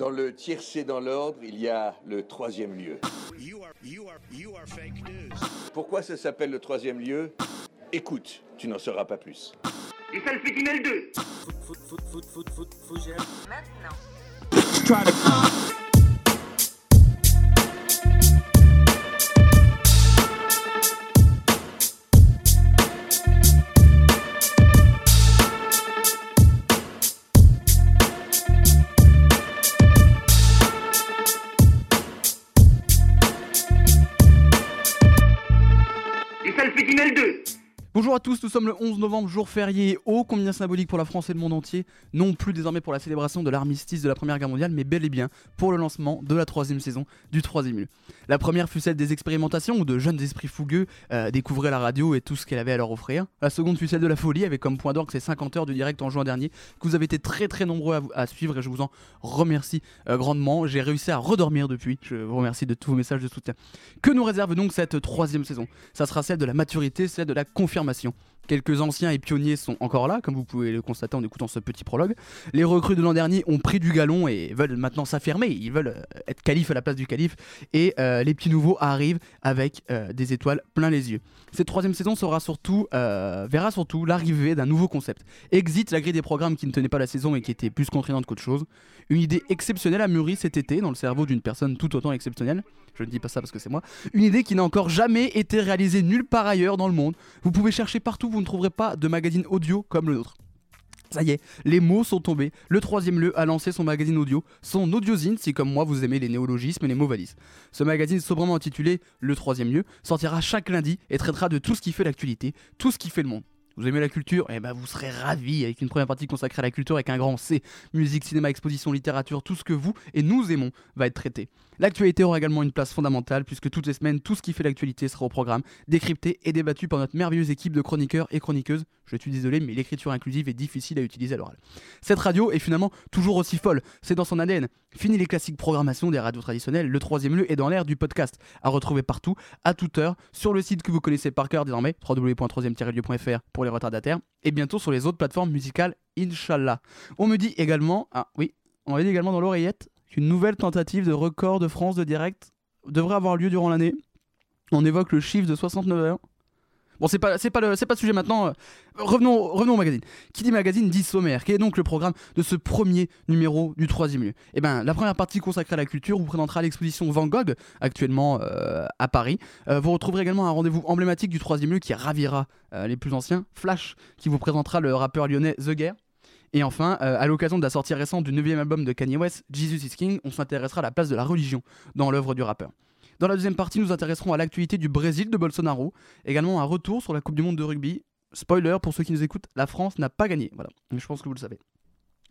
Dans le tiercé dans l'ordre, il y a le troisième lieu. Pourquoi ça s'appelle le troisième lieu? Écoute, tu n'en sauras pas plus. Et ça le fait 2 Maintenant. Bonjour à tous, nous sommes le 11 novembre, jour férié ô combien symbolique pour la France et le monde entier, non plus désormais pour la célébration de l'armistice de la Première Guerre mondiale, mais bel et bien pour le lancement de la troisième saison du troisième lieu. La première fut celle des expérimentations où de jeunes esprits fougueux euh, découvraient la radio et tout ce qu'elle avait à leur offrir. La seconde fut celle de la folie avec comme point d'orgue ces 50 heures de direct en juin dernier que vous avez été très très nombreux à, suivre et je vous en remercie euh, grandement. J'ai réussi à redormir depuis, je vous remercie de tous vos messages de soutien. Que nous réserve donc cette troisième saison? Ça sera celle de la maturité, celle de la confirmation Fédération. Quelques anciens et pionniers sont encore là, comme vous pouvez le constater en écoutant ce petit prologue. Les recrues de l'an dernier ont pris du galon et veulent maintenant s'affirmer. Ils veulent euh, être calife à la place du calife. Et euh, les petits nouveaux arrivent avec euh, des étoiles plein les yeux. Cette troisième saison sera surtout, verra surtout l'arrivée d'un nouveau concept. Exit la grille des programmes qui ne tenait pas la saison et qui était plus contraignante qu'autre chose. Une idée exceptionnelle a mûri cet été dans le cerveau d'une personne tout autant exceptionnelle. Je ne dis pas ça parce que c'est moi. Une idée qui n'a encore jamais été réalisée nulle part ailleurs dans le monde. Vous pouvez chercher partout, vous ne trouverez pas de magazine audio comme le nôtre. Ça y est, les mots sont tombés. Le troisième lieu a lancé son magazine audio, son audiozine, si comme moi vous aimez les néologismes et les mots valises. Ce magazine sobrement intitulé Le troisième lieu sortira chaque lundi et traitera de tout ce qui fait l'actualité, tout ce qui fait le monde. Vous aimez la culture? Eh ben vous serez ravis avec une première partie consacrée à la culture avec un grand C. Musique, cinéma, exposition, littérature, tout ce que vous et nous aimons va être traité. L'actualité aura également une place fondamentale puisque toutes les semaines, tout ce qui fait l'actualité sera au programme, décrypté et débattu par notre merveilleuse équipe de chroniqueurs et chroniqueuses. Je suis désolé, mais l'écriture inclusive est difficile à utiliser à l'oral. Cette radio est finalement toujours aussi folle, c'est dans son ADN. Fini les classiques programmations des radios traditionnelles, le troisième lieu est dans l'ère du podcast, à retrouver partout, à toute heure, sur le site que vous connaissez par cœur désormais, www.3e-lieu.fr pour les retardataires, et bientôt sur les autres plateformes musicales, Inch'Allah. On me dit également, ah oui, on m'a dit également dans l'oreillette qu'une nouvelle tentative de record de France de direct devrait avoir lieu durant l'année. On évoque le chiffre de 69 heures. Bon, c'est pas, c'est pas, le, c'est pas le sujet maintenant. Revenons, revenons au magazine. Qui dit magazine dit sommaire. Quel est donc le programme de ce premier numéro du troisième lieu Eh bien, la première partie consacrée à la culture vous présentera l'exposition Van Gogh, actuellement euh, à Paris. Euh, vous retrouverez également un rendez-vous emblématique du troisième lieu qui ravira euh, les plus anciens, Flash, qui vous présentera le rappeur lyonnais The Guerre. Et enfin, à l'occasion de la sortie récente du neuvième album de Kanye West, Jesus is King, on s'intéressera à la place de la religion dans l'œuvre du rappeur. Dans la deuxième partie, nous intéresserons à l'actualité du Brésil de Bolsonaro, également un retour sur la Coupe du Monde de rugby. Spoiler pour ceux qui nous écoutent, la France n'a pas gagné. Voilà, je pense que vous le savez.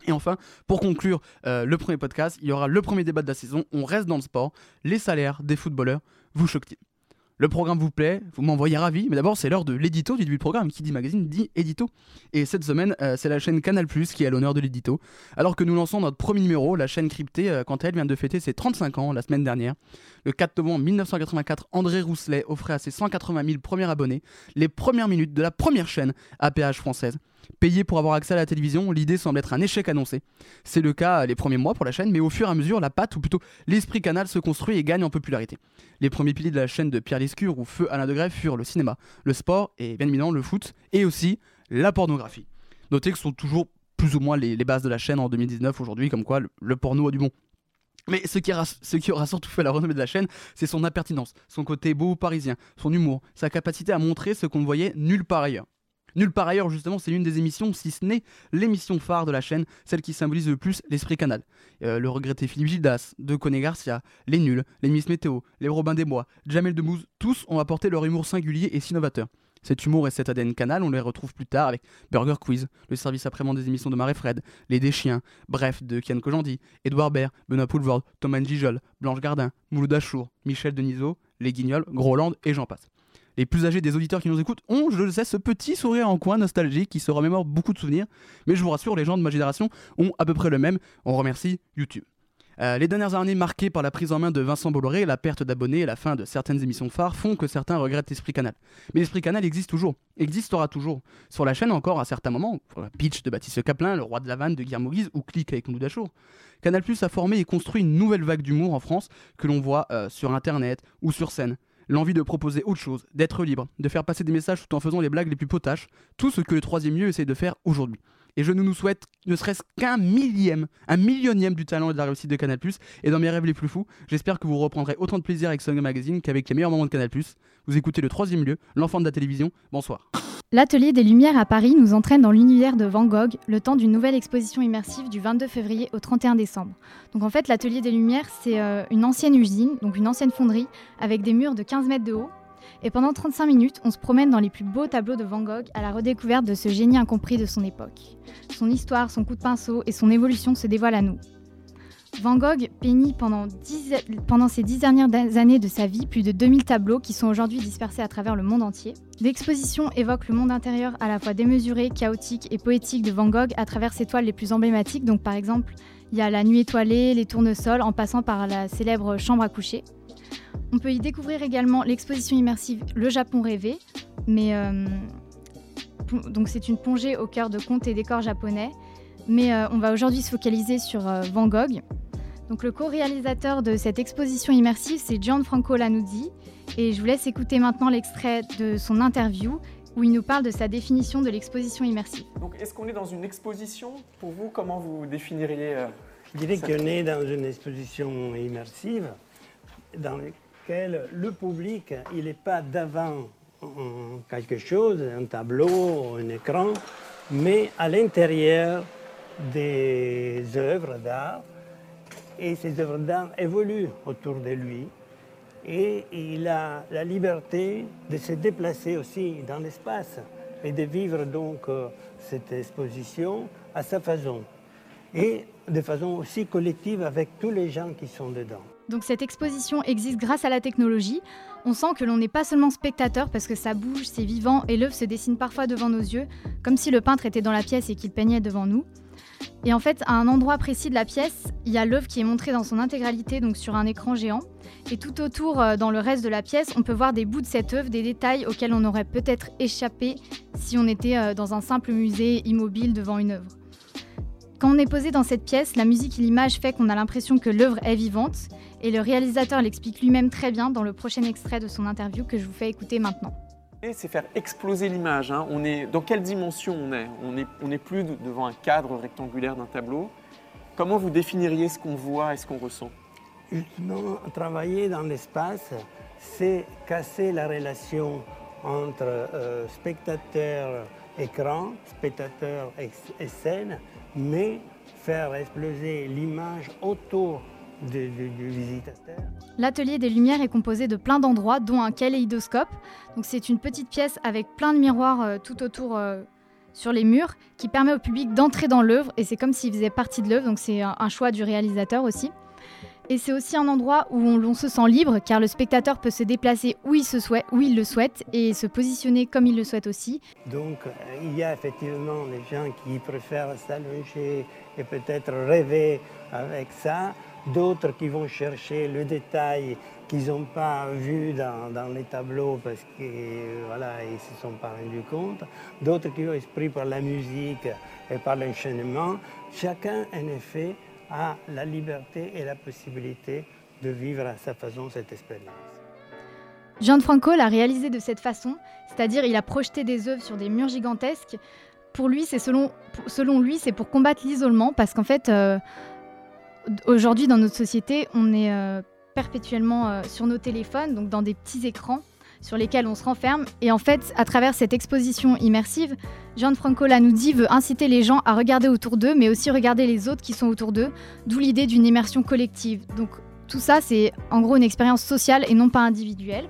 Et enfin, pour conclure euh, le premier podcast, il y aura le premier débat de la saison. On reste dans le sport. Les salaires des footballeurs vous choquent-ils? Le programme vous plaît, vous m'envoyez ravi, mais d'abord c'est l'heure de l'édito du début programme. Qui dit magazine dit édito. Et cette semaine, euh, c'est la chaîne Canal qui a l'honneur de l'édito. Alors que nous lançons notre premier numéro, la chaîne cryptée, euh, quant à elle, vient de fêter ses 35 ans la semaine dernière. Le 4 novembre 1984, André Rousselet offrait à ses 180 000 premiers abonnés les premières minutes de la première chaîne à péage française. Payé pour avoir accès à la télévision, l'idée semble être un échec annoncé. C'est le cas les premiers mois pour la chaîne, mais au fur et à mesure, la patte, ou plutôt l'esprit canal, se construit et gagne en popularité. Les premiers piliers de la chaîne de Pierre Lescure ou Feu Alain de Grève furent le cinéma, le sport et bien évidemment le foot, et aussi la pornographie. Notez que ce sont toujours plus ou moins les, bases de la chaîne en 2019 aujourd'hui, comme quoi le, porno a du bon. Mais ce qui, aura, ce qui, aura, surtout fait la renommée de la chaîne, c'est son impertinence, son côté beau parisien, son humour, sa capacité à montrer ce qu'on ne voyait nulle part ailleurs. Nulle part ailleurs, justement, c'est l'une des émissions, si ce n'est l'émission phare de la chaîne, celle qui symbolise le plus l'esprit canal. Euh, le regretté Philippe Gildas, De Coné Garcia, Les Nuls, Les Miss Météo, Les Robins des Bois, Jamel Demouz, tous ont apporté leur humour singulier et si novateur. Cet humour et cet ADN canal, on les retrouve plus tard avec Burger Quiz, le service après-midi des émissions de Marie Fred, Les Déchiens, bref, de Kian Kojandi, Edouard Baird, Benoît Poulvord, Thomas Gijol, Blanche Gardin, Mouloud Achour, Michel Denisot, Les Guignols, Groland et j'en passe les plus âgés des auditeurs qui nous écoutent ont, je le sais, ce petit sourire en coin nostalgique qui se remémore beaucoup de souvenirs. Mais je vous rassure, les gens de ma génération ont à peu près le même. On remercie YouTube. Euh, les dernières années marquées par la prise en main de Vincent Bolloré, la perte d'abonnés et la fin de certaines émissions phares font que certains regrettent l'Esprit Canal. Mais l'Esprit Canal existe toujours, existera toujours. Sur la chaîne encore à certains moments, Pitch de Baptiste Caplin, Le Roi de la Vanne de Guillermo Guise ou Click avec Dachour. Canal Plus a formé et construit une nouvelle vague d'humour en France que l'on voit euh, sur Internet ou sur scène. L'envie de proposer autre chose, d'être libre, de faire passer des messages tout en faisant les blagues les plus potaches, tout ce que le troisième lieu essaie de faire aujourd'hui. Et je ne nous souhaite ne serait-ce qu'un millième, un millionième du talent et de la réussite de Canal+. Et dans mes rêves les plus fous, j'espère que vous reprendrez autant de plaisir avec Song Magazine qu'avec les meilleurs moments de Canal+. Vous écoutez le troisième lieu, l'enfant de la télévision. Bonsoir. L'Atelier des Lumières à Paris nous entraîne dans l'univers de Van Gogh, le temps d'une nouvelle exposition immersive du 22 février au 31 décembre. Donc en fait, l'Atelier des Lumières, c'est euh, une ancienne usine, donc une ancienne fonderie, avec des murs de 15 mètres de haut, et pendant 35 minutes, on se promène dans les plus beaux tableaux de Van Gogh à la redécouverte de ce génie incompris de son époque. Son histoire, son coup de pinceau et son évolution se dévoilent à nous. Van Gogh peignit pendant, ces dix dernières années de sa vie plus de 2000 tableaux qui sont aujourd'hui dispersés à travers le monde entier. L'exposition évoque le monde intérieur à la fois démesuré, chaotique et poétique de Van Gogh à travers ses toiles les plus emblématiques. Donc par exemple, il y a la nuit étoilée, les tournesols, en passant par la célèbre chambre à coucher. On peut y découvrir également l'exposition immersive Le Japon rêvé, mais euh, c'est une plongée au cœur de contes et décors japonais. Mais euh, on va aujourd'hui se focaliser sur euh, Van Gogh. Donc le co-réalisateur de cette exposition immersive, c'est Gianfranco Lanuzzi, et je vous laisse écouter maintenant l'extrait de son interview où il nous parle de sa définition de l'exposition immersive. Donc est-ce qu'on est dans une exposition Pour vous, comment vous définiriez Je dirais qu'on est dans une exposition immersive dans le public, il n'est pas devant quelque chose, un tableau, un écran, mais à l'intérieur des œuvres d'art. Et ces œuvres d'art évoluent autour de lui. Et il a la liberté de se déplacer aussi dans l'espace et de vivre donc euh, cette exposition à sa façon. Et de façon aussi collective avec tous les gens qui sont dedans. Donc cette exposition existe grâce à la technologie. On sent que l'on n'est pas seulement spectateur parce que ça bouge, c'est vivant et l'œuvre se dessine parfois devant nos yeux, comme si le peintre était dans la pièce et qu'il peignait devant nous. Et en fait, à un endroit précis de la pièce, il y a l'œuvre qui est montrée dans son intégralité, donc sur un écran géant. Et tout autour, euh, dans le reste de la pièce, on peut voir des bouts de cette œuvre, des détails auxquels on aurait peut-être échappé si on était euh, dans un simple musée immobile devant une œuvre. Quand on est posé dans cette pièce, la musique et l'image fait qu'on a l'impression que l'œuvre est vivante, et le réalisateur l'explique lui-même très bien dans le prochain extrait de son interview que je vous fais écouter maintenant. C'est faire exploser l'image. Hein. On est dans quelle dimension on est? On n'est on est plus devant un cadre rectangulaire d'un tableau. Comment vous définiriez ce qu'on voit et ce qu'on ressent? Justement, travailler dans l'espace, c'est casser la relation entre euh, spectateur écran, spectateur et scène, mais faire exploser l'image autour du, visitateur. L'atelier des lumières est composé de plein d'endroits, dont un kaléidoscope. Donc c'est une petite pièce avec plein de miroirs euh, tout autour euh, sur les murs, qui permet au public d'entrer dans l'œuvre, et c'est comme s'il faisait partie de l'œuvre. Donc c'est un choix du réalisateur aussi. Et c'est aussi un endroit où on, se sent libre, car le spectateur peut se déplacer où il, se souhaite, où il le souhaite et se positionner comme il le souhaite aussi. Donc euh, il y a effectivement des gens qui préfèrent s'allonger et peut-être rêver avec ça, d'autres qui vont chercher le détail qu'ils n'ont pas vu dans, les tableaux parce qu'ils voilà, ne se sont pas rendus compte, d'autres qui ont esprit par la musique et par l'enchaînement. Chacun, en effet, a la liberté et la possibilité de vivre à sa façon cette expérience. Gianfranco l'a réalisé de cette façon, c'est-à-dire il a projeté des œuvres sur des murs gigantesques. Pour lui, c'est selon, selon lui, c'est pour combattre l'isolement, parce qu'en fait, euh, aujourd'hui dans notre société, on est euh, perpétuellement euh, sur nos téléphones, donc dans des petits écrans sur lesquels on se renferme. Et en fait, à travers cette exposition immersive, Gianfranco Lanuzzi veut inciter les gens à regarder autour d'eux, mais aussi regarder les autres qui sont autour d'eux, d'où l'idée d'une immersion collective. Donc tout ça, c'est en gros une expérience sociale et non pas individuelle.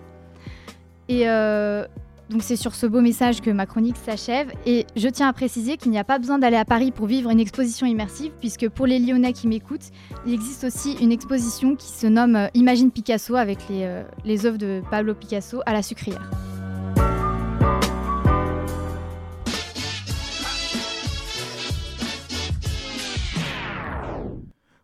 Et euh, donc c'est sur ce beau message que ma chronique s'achève et je tiens à préciser qu'il n'y a pas besoin d'aller à Paris pour vivre une exposition immersive puisque pour les Lyonnais qui m'écoutent, il existe aussi une exposition qui se nomme euh, Imagine Picasso avec les, euh, les œuvres de Pablo Picasso à la sucrière.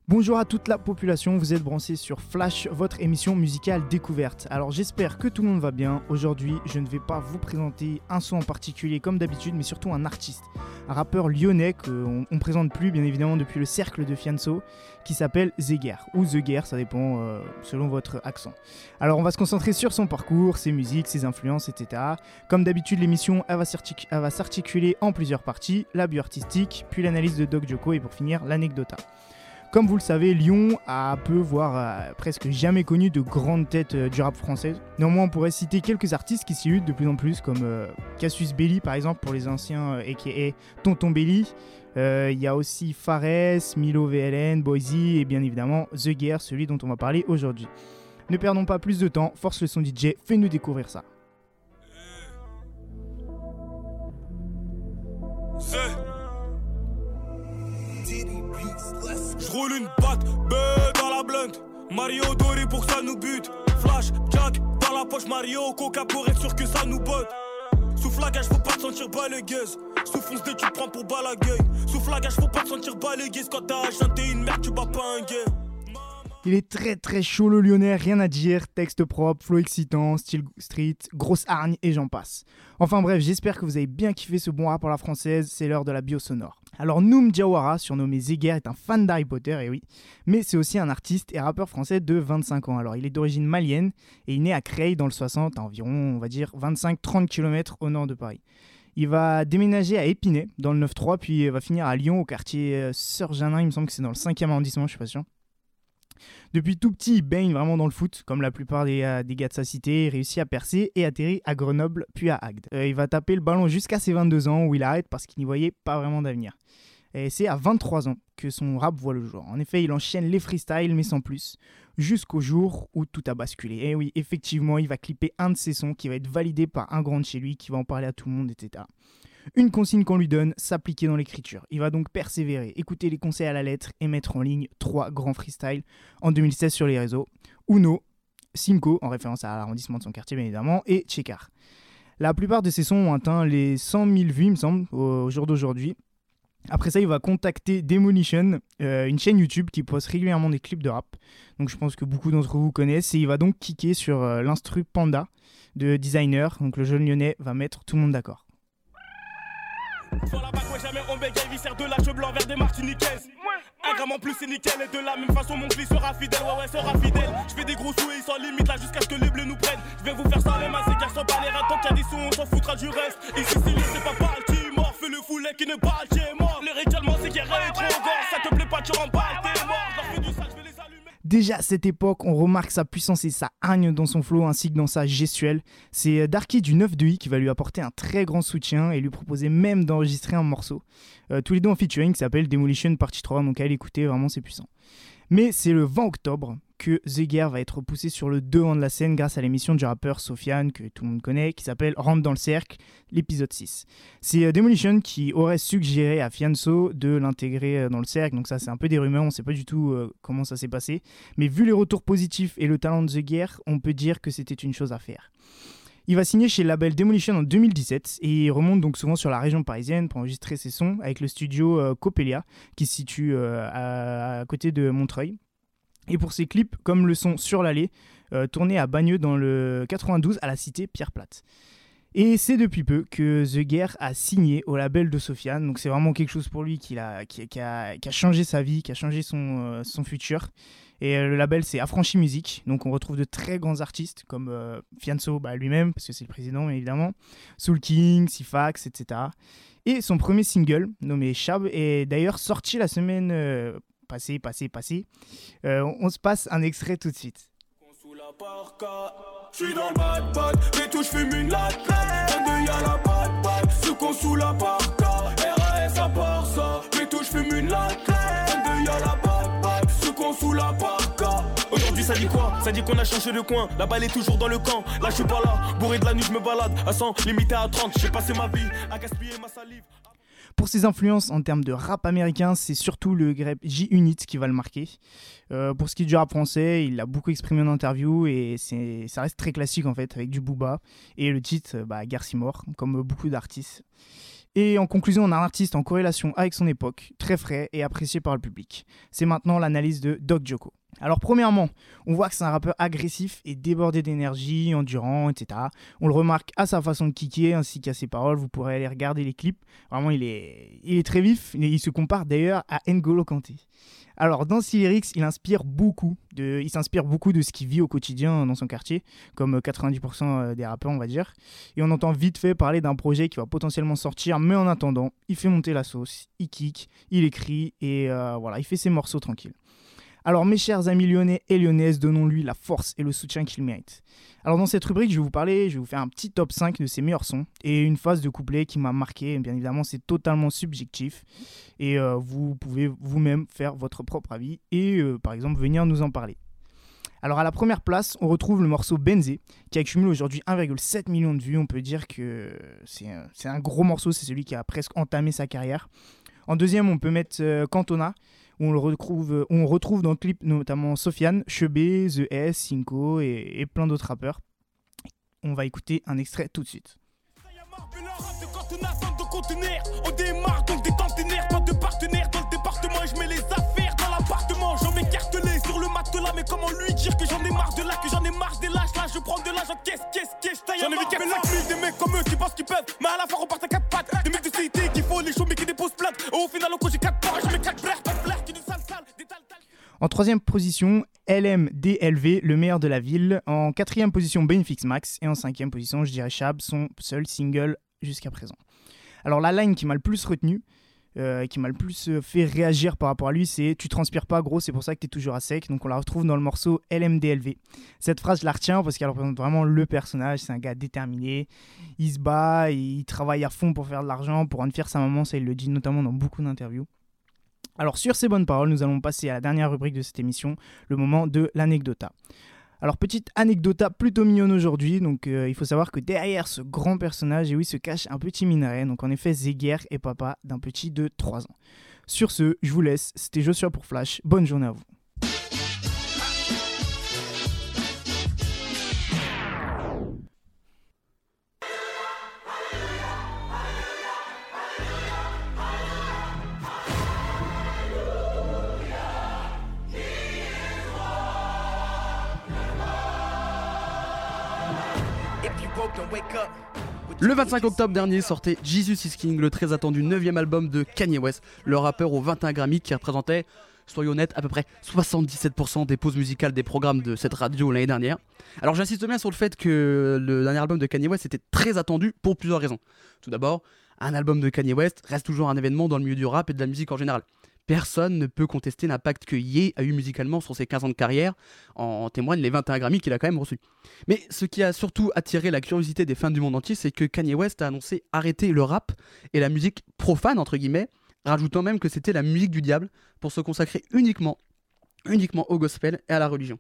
Bonjour à toute la population, vous êtes branchés sur Flash, votre émission musicale découverte. Alors j'espère que tout le monde va bien. Aujourd'hui, je ne vais pas vous présenter un son en particulier comme d'habitude, mais surtout un artiste. Un rappeur lyonnais qu'on ne présente plus bien évidemment depuis le cercle de Fianso, qui s'appelle Zeger, ou The ça dépend euh, selon votre accent. Alors on va se concentrer sur son parcours, ses musiques, ses influences, etc. Comme d'habitude, l'émission va s'articuler en plusieurs parties, la artistique, puis l'analyse de Doc Joko et pour finir l'anecdota. Comme vous le savez, Lyon a peu, voire euh, presque jamais connu de grandes têtes euh, du rap français. Néanmoins, on pourrait citer quelques artistes qui s'y de plus en plus, comme euh, Cassius Belli par exemple pour les anciens, a.k.a. Tonton Belly. Il y a aussi Fares, Milo VLN, Boise et bien évidemment The Gear, celui dont on va parler aujourd'hui. Ne perdons pas plus de temps, force le son DJ, fais-nous découvrir ça. J'roule une batte, dans la blunt. Mario doré pour que ça nous bute. Flash, Jack, dans la poche Mario, Coca pour être sûr que ça nous botte. Sous flagage, faut pas te sentir balagueuse. Sous fonce de tu prends pour balagueule. Sous flagage, faut pas te sentir balagueuse. Quand t'as chanté une merde, tu bats pas un gay. Il est très très chaud le lyonnais, rien à dire, texte propre, flow excitant, style street, grosse hargne et j'en passe. Enfin bref, j'espère que vous avez bien kiffé ce bon rap pour la française, c'est l'heure de la bio sonore. Alors Noom Diawara, surnommé Zeger, est un fan d'Harry Potter, et oui, mais c'est aussi un artiste et rappeur français de 25 ans. Alors il est d'origine malienne et il naît à Creil dans le 60, à environ, on va dire, 25-30 km au nord de Paris. Il va déménager à Épinay, dans le 9-3, puis va finir à Lyon, au quartier euh, Sœur Janin, il me semble que c'est dans le 5e arrondissement, je suis pas sûr. Depuis tout petit, il baigne vraiment dans le foot, comme la plupart des, euh, gars de sa cité. Réussit à percer et atterrit à Grenoble, puis à Agde. Euh, il va taper le ballon jusqu'à ses 22 ans, où il arrête parce qu'il n'y voyait pas vraiment d'avenir. Et c'est à 23 ans que son rap voit le jour. En effet, il enchaîne les freestyles, mais sans plus, jusqu'au jour où tout a basculé. Et oui, effectivement, il va clipper un de ses sons qui va être validé par un grand de chez lui, qui va en parler à tout le monde, etc. Une consigne qu'on lui donne, s'appliquer dans l'écriture. Il va donc persévérer, écouter les conseils à la lettre et mettre en ligne trois grands freestyles en 2016 sur les réseaux. Uno, Simco, en référence à l'arrondissement de son quartier bien évidemment, et Tchekar. La plupart de ces sons ont atteint les 100 000 vues, il me semble, au jour d'aujourd'hui. Après ça, il va contacter Demolition, euh, une chaîne YouTube qui poste régulièrement des clips de rap. Donc je pense que beaucoup d'entre vous connaissent. Et il va donc kicker sur euh, l'instru Panda de Designer. Donc le jeune lyonnais va mettre tout le monde d'accord. Sur la bague, ouais, jamais on bégaye, viscère de l'âge blanc vers des martiniquaises. Un gramme en plus, c'est nickel. Et de la même façon, mon client sera fidèle. Ouais, ouais, sera fidèle. Je fais des gros sous et ils sont limite là jusqu'à ce que les bleus nous prennent. Je vais vous faire ça, les mains, c'est pas les rats. Tant qu'il y a des sous, on s'en foutra du reste. Ici, c'est c'est pas Baltimore. Fais le foulet qui n'est pas mort. Le rituellement, c'est qu'il trop gore. Ça te plaît pas, tu remballes, t'es mort. Déjà à cette époque, on remarque sa puissance et sa hargne dans son flow ainsi que dans sa gestuelle. C'est euh, Darky du 9 de I qui va lui apporter un très grand soutien et lui proposer même d'enregistrer un morceau. Euh, tous les deux en featuring qui s'appelle Demolition Partie 3, donc allez écouter, vraiment c'est puissant. Mais c'est le 20 octobre que The va être poussé sur le devant de la scène grâce à l'émission du rappeur Sofiane que tout le monde connaît qui s'appelle Rentre dans le cercle, l'épisode 6. C'est euh, Demolition qui aurait suggéré à Fianso de l'intégrer euh, dans le cercle, donc ça c'est un peu des rumeurs, on sait pas du tout euh, comment ça s'est passé, mais vu les retours positifs et le talent de The on peut dire que c'était une chose à faire. Il va signer chez le label Demolition en 2017 et il remonte donc souvent sur la région parisienne pour enregistrer ses sons avec le studio Copelia qui se situe à, côté de Montreuil. Et pour ses clips, comme le son Sur l'allée, euh, tourné à Bagneux dans le 92 à la cité Pierre Plate. Et c'est depuis peu que The Guerre a signé au label de Sofiane. Donc c'est vraiment quelque chose pour lui qui a, qui, a, changé sa vie, qui a changé son, euh, son futur. Et euh, le label c'est Affranchi Music. Donc on retrouve de très grands artistes comme Fianso bah, lui-même, parce que c'est le président évidemment, Soul King, Sifax, etc. Et son premier single, nommé Chab, est d'ailleurs sorti la semaine passé, passé, passé. Euh, on, se passe un extrait tout de suite. Aujourd'hui ça dit quoi? Ça dit qu'on a changé de coin, la balle est toujours dans le camp. Là je suis pas là, bourré de la nuit je me balade À 100, limité à 30, j'ai passé ma vie à gaspiller ma salive pour ses influences en termes de rap américain, c'est surtout le grep J-Unit qui va le marquer. Euh, pour ce qui est du rap français, il l'a beaucoup exprimé en interview et ça reste très classique en fait, avec du booba et le titre, bah, Garcimore, comme beaucoup d'artistes. Et en conclusion, on a un artiste en corrélation avec son époque, très frais et apprécié par le public. C'est maintenant l'analyse de Doc Joko. Alors premièrement, on voit que c'est un rappeur agressif et débordé d'énergie, endurant, etc. On le remarque à sa façon de kicker ainsi qu'à ses paroles. Vous pourrez aller regarder les clips. Vraiment, il est, il est très vif. Il se compare d'ailleurs à N'Golo Kanté. Alors dans ses lyrics, il inspire beaucoup de, il s'inspire beaucoup de ce qu'il vit au quotidien dans son quartier, comme 90% des rappeurs on va dire. Et on entend vite fait parler d'un projet qui va potentiellement sortir, mais en attendant, il fait monter la sauce, il kick, il écrit et euh, voilà, il fait ses morceaux tranquilles. Alors mes chers amis lyonnais et lyonnaises, donnons-lui la force et le soutien qu'il mérite. Alors dans cette rubrique, je vais vous parler, je vais vous faire un petit top 5 de ses meilleurs sons et une phase de couplet qui m'a marqué. Bien évidemment, c'est totalement subjectif et euh, vous pouvez vous-même faire votre propre avis et euh, par exemple venir nous en parler. Alors à la première place, on retrouve le morceau Benzé, qui accumule aujourd'hui 1,7 million de vues. On peut dire que c'est un, gros morceau, c'est celui qui a presque entamé sa carrière. En deuxième, on peut mettre euh, Cantona, où on, le retrouve, on retrouve dans le clip notamment Sofiane, Chebé, The S, Cinco et, et plein d'autres rappeurs. On va écouter un extrait tout de suite. On démarre donc des conteneurs, pas de partenaires dans le département et je mets les affaires dans l'appartement. J'en m'écartelé sur le matelas, mais comment lui dire que j'en ai marre de là, que j'en ai marre des lâches, là je prends de l'argent, qu'est-ce, qu'est-ce, qu'est-ce, J'en ai vu 4 5 des mecs comme eux qui pensent qu'ils peuvent, mais à la fin on part à 4 pattes. Des mecs de cité qui font les shows mais qui déposent plainte. Au final, au coup j'ai 4 pages, je mets 4 blaires, En troisième position, LMDLV, le meilleur de la ville. En quatrième position, Benefix Max. Et en cinquième position, je dirais Chab, son seul single jusqu'à présent. Alors la line qui m'a le plus retenu, euh, qui m'a le plus fait réagir par rapport à lui, c'est Tu transpires pas gros, c'est pour ça que tu es toujours à sec. Donc on la retrouve dans le morceau LMDLV. Cette phrase, je la retiens parce qu'elle représente vraiment le personnage. C'est un gars déterminé, il se bat, il travaille à fond pour faire de l'argent, pour en faire sa maman, ça il le dit notamment dans beaucoup d'interviews. Alors sur ces bonnes paroles, nous allons passer à la dernière rubrique de cette émission, le moment de l'anecdota. Alors petite anecdota plutôt mignonne aujourd'hui, donc euh, il faut savoir que derrière ce grand personnage, et oui, se cache un petit minerai, donc en effet Zeguer est papa d'un petit de 3 ans. Sur ce, je vous laisse, c'était Joshua pour Flash, bonne journée à vous. 25 octobre dernier sortait Jesus is King, le très attendu 9 album de Kanye West, le rappeur aux 21 Grammy qui représentait, soyons honnêtes, à peu près 77% des pauses musicales des programmes de cette radio l'année dernière. Alors j'insiste bien sur le fait que le dernier album de Kanye West était très attendu pour plusieurs raisons. Tout d'abord, un album de Kanye West reste toujours un événement dans le milieu du rap et de la musique en général. Personne ne peut contester l'impact que Ye a eu musicalement sur ses 15 ans de carrière, en témoignent les 21 Grammy qu'il a quand même reçus. Mais ce qui a surtout attiré la curiosité des fans du monde entier, c'est que Kanye West a annoncé arrêter le rap et la musique profane, entre guillemets, rajoutant même que c'était la musique du diable pour se consacrer uniquement, au gospel et à la religion.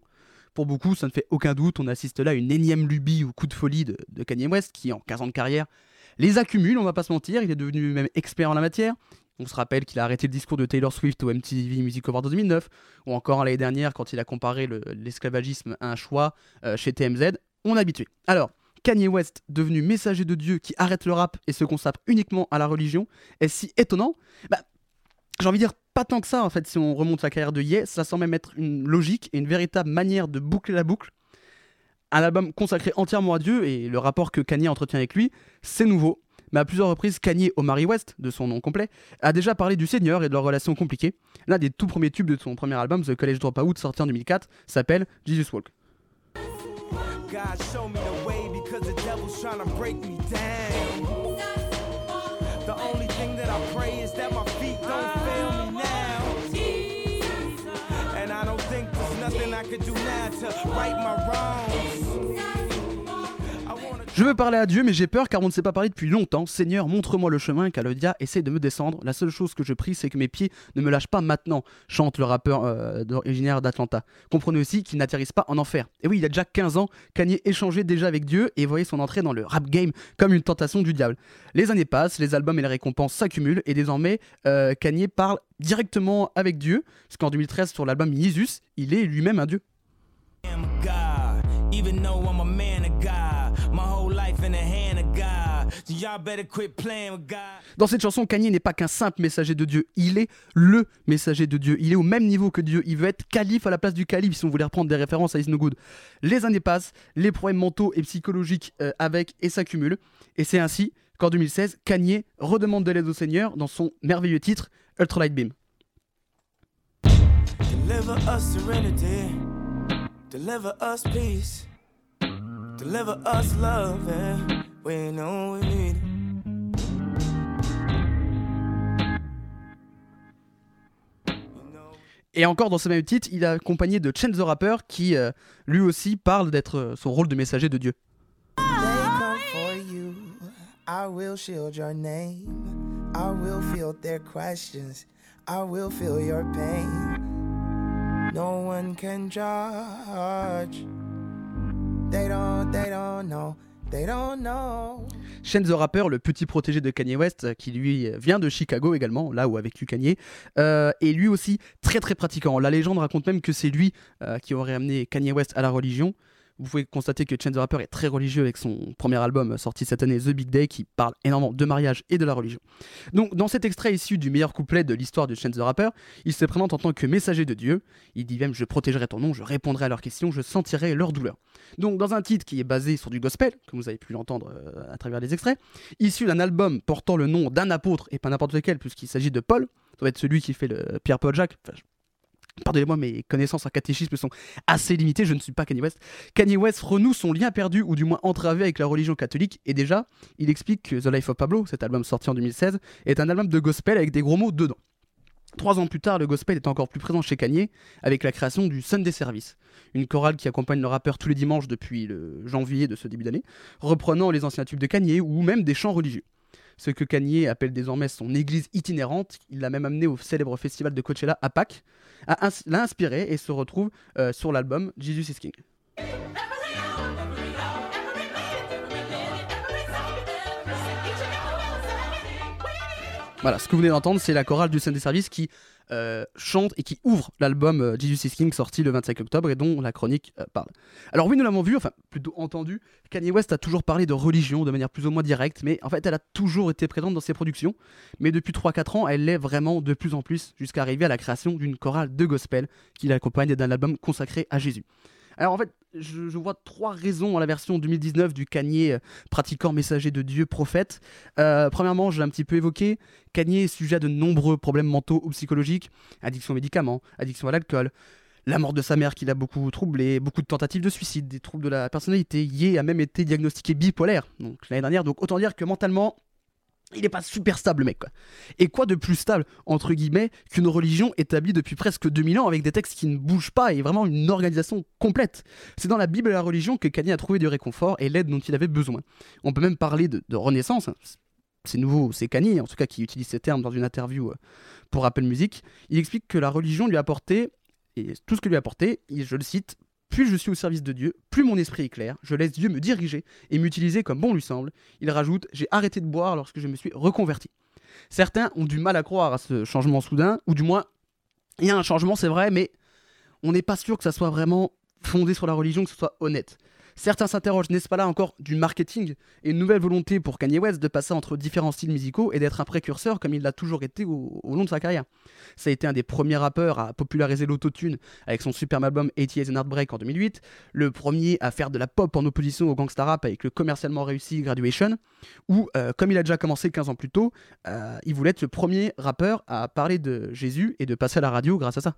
Pour beaucoup, ça ne fait aucun doute, on assiste là à une énième lubie ou coup de folie de, de Kanye West qui, en 15 ans de carrière, les accumule, on va pas se mentir, il est devenu même expert en la matière. On se rappelle qu'il a arrêté le discours de Taylor Swift au MTV Music Awards 2009, ou encore l'année dernière quand il a comparé l'esclavagisme à un choix euh, chez TMZ. On est habitué. Alors, Kanye West, devenu messager de Dieu qui arrête le rap et se consacre uniquement à la religion, est si étonnant? Bah, J'ai envie de dire pas tant que ça en fait, si on remonte la carrière de Ye, ça semble même être une logique et une véritable manière de boucler la boucle. Un album consacré entièrement à Dieu et le rapport que Kanye entretient avec lui, c'est nouveau, mais à plusieurs reprises, Kanye Omari West, de son nom complet, a déjà parlé du Seigneur et de leur relation compliquée. L'un des tout premiers tubes de son premier album, The College Dropout, sorti en 2004, s'appelle Jesus Walk. Could do now to my wrongs. Je veux parler à Dieu, mais j'ai peur car on ne s'est pas parlé depuis longtemps. Seigneur, montre-moi le chemin car le dia essaie de me descendre. La seule chose que je prie, c'est que mes pieds ne me lâchent pas maintenant, chante le rappeur euh, originaire d'Atlanta. Comprenez aussi qu'il n'atterrisse pas en enfer. Et oui, il a déjà 15 ans, Kanye échangeait déjà avec Dieu et voyait son entrée dans le rap game comme une tentation du diable. Les années passent, les albums et les récompenses s'accumulent et désormais, euh, Kanye parle directement avec Dieu, parce qu'en 2013, sur l'album Jesus, il est lui-même un Dieu. Am God, even though I'm a man of God. My whole life in the hand of God. So y'all better quit playing with God. Dans cette chanson, Kanye n'est pas qu'un simple messager de Dieu, il est le messager de Dieu. Il est au même niveau que Dieu. Il veut être calife à la place du calife, si on voulait reprendre des références à Is No Good. Les années passent, les problèmes mentaux et psychologiques euh, avec et s'accumulent. Et c'est ainsi qu'en 2016, Kanye redemande de l'aide au Seigneur dans son merveilleux titre Ultralight Beam. Deliver us serenity. Deliver us peace. Deliver us love. We know we need it. Et encore dans ce même titre, il est accompagné de Chance the Rapper qui euh, lui aussi parle d'être euh, son rôle de messager de Dieu. They come for you. I will shield your name. I will field their questions. I will feel your pain. No one can judge. They don't, they don't know. They don't know. Shane the Rapper, le petit protégé de Kanye West, euh, qui lui vient de Chicago également, là où a vécu Kanye, euh, est lui aussi très très pratiquant. La légende raconte même que c'est lui euh, qui aurait amené Kanye West à la religion. Vous pouvez constater que Chance the Rapper est très religieux avec son premier album euh, sorti cette année, The Big Day, qui parle énormément de mariage et de la religion. Donc, dans cet extrait issu du meilleur couplet de l'histoire de Chance the Rapper, il se présente en tant que messager de Dieu. Il dit même Je protégerai ton nom, je répondrai à leurs questions, je sentirai leur douleur. Donc, dans un titre qui est basé sur du gospel, comme vous avez pu l'entendre euh, à travers les extraits, issu d'un album portant le nom d'un apôtre et pas n'importe lequel, puisqu'il s'agit de Paul, ça doit être celui qui fait le Pierre-Paul Jacques. Pardonnez-moi, mes connaissances en catéchisme sont assez limitées, je ne suis pas Kanye West. Kanye West renoue son lien perdu ou du moins entravé avec la religion catholique et déjà, il explique que The Life of Pablo, cet album sorti en 2016, est un album de gospel avec des gros mots dedans. Trois ans plus tard, le gospel est encore plus présent chez Kanye avec la création du Sunday Service, une chorale qui accompagne le rappeur tous les dimanches depuis le janvier de ce début d'année, reprenant les anciens tubes de Kanye ou même des chants religieux. Ce que Kanye appelle désormais son église itinérante, il l'a même amené au célèbre festival de Coachella à Pâques, l'a inspiré et se retrouve euh, sur l'album Jesus is King. Voilà, ce que vous venez d'entendre, c'est la chorale du Sunday Service qui euh, chante et qui ouvre l'album euh, Jesus is King sorti le 25 octobre et dont la chronique euh, parle. Alors oui, nous l'avons vu, enfin plutôt entendu, Kanye West a toujours parlé de religion de manière plus ou moins directe, mais en fait elle a toujours été présente dans ses productions, mais depuis 3-4 ans, elle l'est vraiment de plus en plus, jusqu'à arriver à la création d'une chorale de gospel qui l'accompagne d'un album consacré à Jésus. Alors en fait, je, vois trois raisons à la version 2019 du Kanye euh, pratiquant messager de Dieu prophète. Euh, premièrement, je l'ai un petit peu évoqué, Kanye est sujet à de nombreux problèmes mentaux ou psychologiques, addiction aux médicaments, addiction à l'alcool, la mort de sa mère qui l'a beaucoup troublé, beaucoup de tentatives de suicide, des troubles de la personnalité. Ye a même été diagnostiqué bipolaire donc l'année dernière. Donc autant dire que mentalement, il n'est pas super stable, le mec. Quoi. Et quoi de plus stable, entre guillemets, qu'une religion établie depuis presque 2000 ans avec des textes qui ne bougent pas et vraiment une organisation complète? C'est dans la Bible et la religion que Kanye a trouvé du réconfort et l'aide dont il avait besoin. On peut même parler de, renaissance. hein. C'est nouveau, c'est Kanye, en tout cas, qui utilise ces termes dans une interview euh, pour Apple Music. Il explique que la religion lui a apporté, et tout ce que lui a apporté, je le cite, plus je suis au service de Dieu, plus mon esprit est clair, je laisse Dieu me diriger et m'utiliser comme bon lui semble. Il rajoute, j'ai arrêté de boire lorsque je me suis reconverti. Certains ont du mal à croire à ce changement soudain, ou du moins, il y a un changement, c'est vrai, mais on n'est pas sûr que ça soit vraiment fondé sur la religion, que ce soit honnête. Certains s'interrogent, n'est-ce pas là encore du marketing et une nouvelle volonté pour Kanye West de passer entre différents styles musicaux et d'être un précurseur comme il l'a toujours été au, long de sa carrière Ça a été un des premiers rappeurs à populariser l'autotune avec son superbe album 80 Years and Heartbreak en 2008, le premier à faire de la pop en opposition au gangsta rap avec le commercialement réussi Graduation, ou euh, comme il a déjà commencé 15 ans plus tôt, euh, il voulait être le premier rappeur à parler de Jésus et de passer à la radio grâce à ça.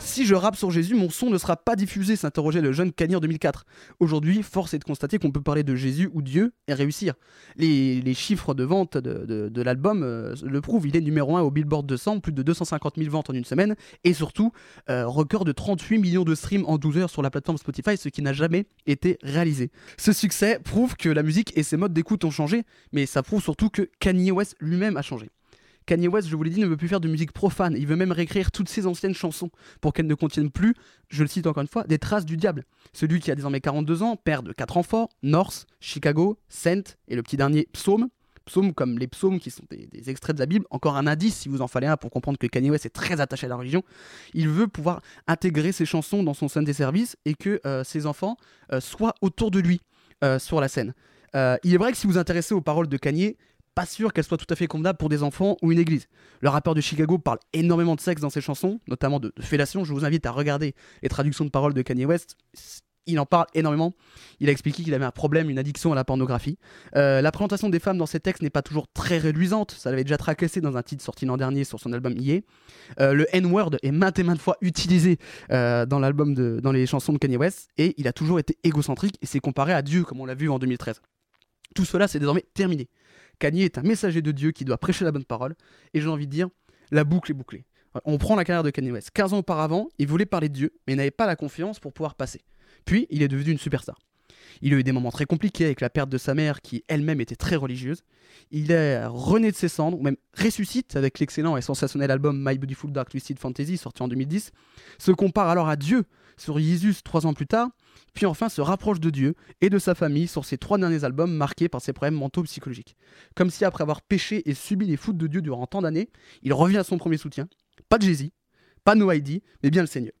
Si je rappe sur Jésus, mon son ne sera pas diffusé, s'interrogeait le jeune Kanye en 2004. Aujourd'hui, force est de constater qu'on peut parler de Jésus ou Dieu et réussir. Les, chiffres de vente de l'album euh, le prouvent, il est numéro 1 au Billboard 200, plus de 250 000 ventes en une semaine, et surtout, euh, record de 38 millions de streams en 12 heures sur la plateforme Spotify, ce qui n'a jamais été réalisé. Ce succès prouve que la musique et ses modes d'écoute ont changé, mais ça prouve surtout que Kanye West lui-même a changé. Kanye West, je vous l'ai dit, ne veut plus faire de musique profane. Il veut même réécrire toutes ses anciennes chansons pour qu'elles ne contiennent plus, je le cite encore une fois, des traces du diable. Celui qui a désormais 42 ans, père de 4 enfants, North, Chicago, Saint et le petit dernier Psaume, Psaumes comme les psaumes qui sont des, extraits de la Bible, encore un indice si vous en fallait un pour comprendre que Kanye West est très attaché à la religion. Il veut pouvoir intégrer ses chansons dans son scène des services et que euh, ses enfants euh, soient autour de lui euh, sur la scène. Il est vrai que si vous vous intéressez aux paroles de Kanye, pas sûr qu'elles soient tout à fait convenables pour des enfants ou une église. Le rappeur de Chicago parle énormément de sexe dans ses chansons, notamment de, fellation. Je vous invite à regarder les traductions de paroles de Kanye West. Il en parle énormément. Il a expliqué qu'il avait un problème, une addiction à la pornographie. Euh, la présentation des femmes dans ses textes n'est pas toujours très réduisante. Ça l'avait déjà tracassé dans un titre sorti l'an dernier sur son album IA. Euh, le N-word est maintes et maintes fois utilisé euh, dans l'album de, dans les chansons de Kanye West et il a toujours été égocentrique et s'est comparé à Dieu comme on l'a vu en 2013. Tout cela c'est désormais terminé. Kanye est un messager de Dieu qui doit prêcher la bonne parole et j'ai envie de dire la boucle est bouclée. On prend la carrière de Kanye West. 15 ans auparavant, il voulait parler de Dieu mais n'avait pas la confiance pour pouvoir passer. Puis il est devenu une superstar. Il a eu des moments très compliqués avec la perte de sa mère qui elle-même était très religieuse. Il est rené de ses cendres, ou même ressuscite avec l'excellent et sensationnel album My Beautiful Dark Twisted Fantasy sorti en 2010. Se compare alors à Dieu sur Jesus trois ans plus tard, puis enfin se rapproche de Dieu et de sa famille sur ses trois derniers albums marqués par ses problèmes mentaux psychologiques. Comme si après avoir péché et subi les foudres de Dieu durant tant d'années, il revient à son premier soutien. Pas de Jay-Z, pas No ID, mais bien le Seigneur.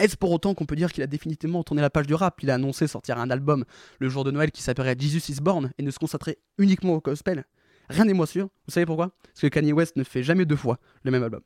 Est-ce pour autant qu'on peut dire qu'il a définitivement tourné la page du rap? Il a annoncé sortir un album le jour de Noël qui s'appellerait Jesus is Born et ne se concentrer uniquement au gospel. Rien n'est moins sûr. Vous savez pourquoi? Parce que Kanye West ne fait jamais deux fois le même album.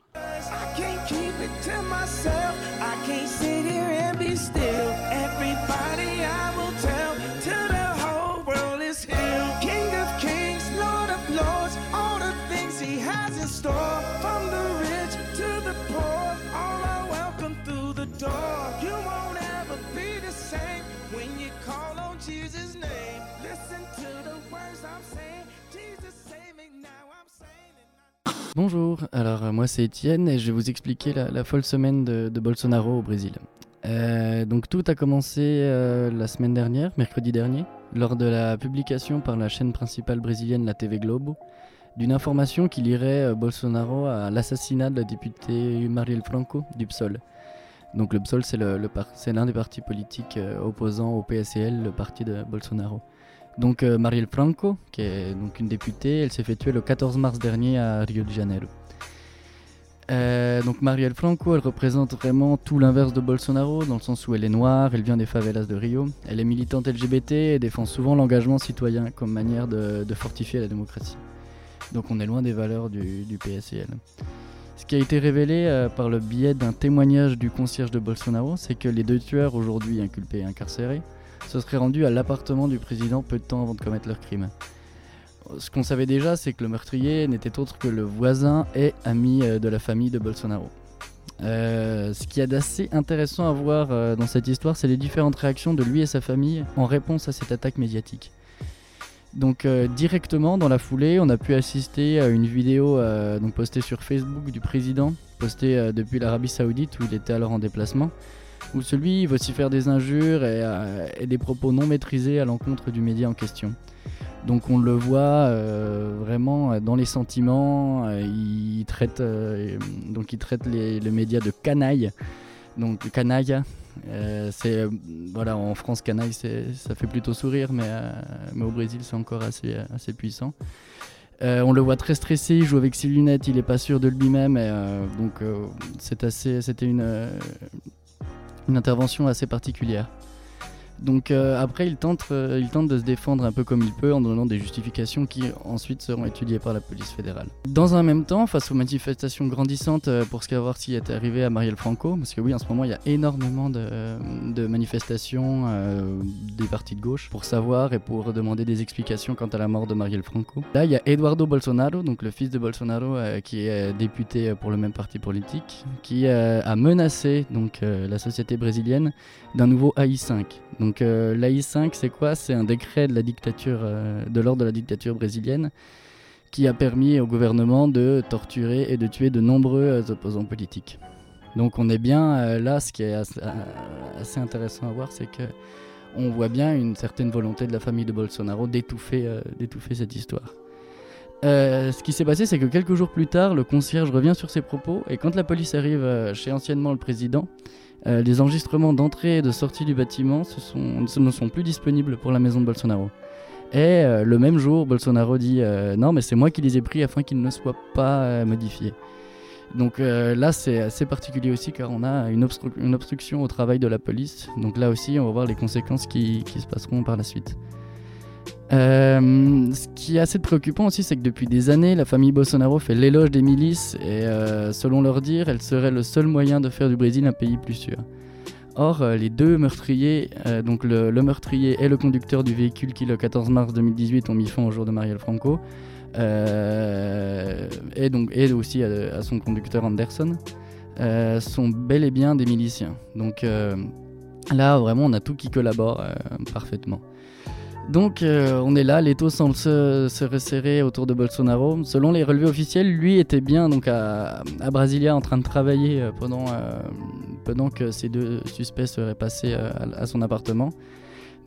Bonjour, alors euh, moi c'est Étienne et je vais vous expliquer la, folle semaine de, Bolsonaro au Brésil. Euh, donc tout a commencé euh, la semaine dernière, mercredi dernier, lors de la publication par la chaîne principale brésilienne, la TV Globo, d'une information qui lirait Bolsonaro à l'assassinat de la députée Marielle Franco du PSOL. Donc le PSOL c'est l'un des partis politiques opposants au PSL, le parti de Bolsonaro. Donc euh, Marielle Franco, qui est donc une députée, elle s'est fait tuer le 14 mars dernier à Rio de Janeiro. Euh, donc Marielle Franco, elle représente vraiment tout l'inverse de Bolsonaro, dans le sens où elle est noire, elle vient des favelas de Rio, elle est militante LGBT et défend souvent l'engagement citoyen comme manière de, fortifier la démocratie. Donc on est loin des valeurs du, du PSL. Ce qui a été révélé euh, par le biais d'un témoignage du concierge de Bolsonaro, c'est que les deux tueurs aujourd'hui inculpés et incarcérés se seraient rendus à l'appartement du président peu de temps avant de commettre leur crime. Ce qu'on savait déjà, c'est que le meurtrier n'était autre que le voisin et ami euh, de la famille de Bolsonaro. Euh, ce qui est d'assez intéressant à voir euh, dans cette histoire, c'est les différentes réactions de lui et sa famille en réponse à cette attaque médiatique. Donc directement dans la foulée, on a pu assister à une vidéo donc postée sur Facebook du président, postée depuis l'Arabie Saoudite où il était alors en déplacement, où celui vocifère des injures et, euh, et des propos non maîtrisés à l'encontre du média en question. Donc on le voit euh, vraiment euh, dans les sentiments, il traite, donc il traite les, les de canaille, donc canaille. c'est voilà en France canaille ça fait plutôt sourire mais, au Brésil c'est encore assez, puissant. On le voit très stressé, il joue avec ses lunettes, il est pas sûr de lui-même donc c'est assez c'était une, une intervention assez particulière. Donc euh, après, il tente, euh, il tente de se défendre un peu comme il peut en donnant des justifications qui ensuite seront étudiées par la police fédérale. Dans un même temps, face aux manifestations grandissantes euh, pour savoir ce qui est arrivé à Marielle Franco, parce que oui, en ce moment, il y a énormément de, manifestations des partis de gauche pour savoir et pour demander des explications quant à la mort de Marielle Franco. Là, il y a Eduardo Bolsonaro, donc le fils de Bolsonaro, qui est député pour le même parti politique, qui a menacé donc la société brésilienne d'un nouveau AI5. Donc euh, l'AI5, c'est quoi? C'est un décret de la dictature, euh, de l'ordre de la dictature brésilienne, qui a permis au gouvernement de torturer et de tuer de nombreux euh, opposants politiques. Donc on est bien là, ce qui est assez, intéressant à voir, c'est que on voit bien une certaine volonté de la famille de Bolsonaro d'étouffer, d'étouffer cette histoire. Ce qui s'est passé, c'est que quelques jours plus tard, le concierge revient sur ses propos et quand la police arrive chez anciennement le président, euh, les enregistrements d'entrée et de sortie du bâtiment ne sont plus disponibles pour la maison de Bolsonaro. Et euh, le même jour, Bolsonaro dit euh, non, mais c'est moi qui les ai pris afin qu'ils ne soient pas modifiés. Donc là, c'est assez particulier aussi car on a une, obstru- une obstruction au travail de la police. Donc là aussi, on va voir les conséquences qui se passeront par la suite. Euh, ce qui est assez préoccupant aussi, c'est que depuis des années, la famille Bolsonaro fait l'éloge des milices et euh, selon leur dire, elle serait le seul moyen de faire du Brésil un pays plus sûr. Or, euh, les deux meurtriers, donc le, meurtrier et le conducteur du véhicule qui, le 14 mars 2018, ont mis fin au jour de Marielle Franco, et, donc, et aussi à, à son conducteur Anderson, sont bel et bien des miliciens. Donc là, vraiment, on a tout qui collabore parfaitement. Donc euh, on est là, l'étau semble se, se resserrer autour de Bolsonaro. Selon les relevés officiels, lui était bien donc à, Brasilia en train de travailler euh, pendant, euh, pendant que ces deux suspects seraient passés à, son appartement.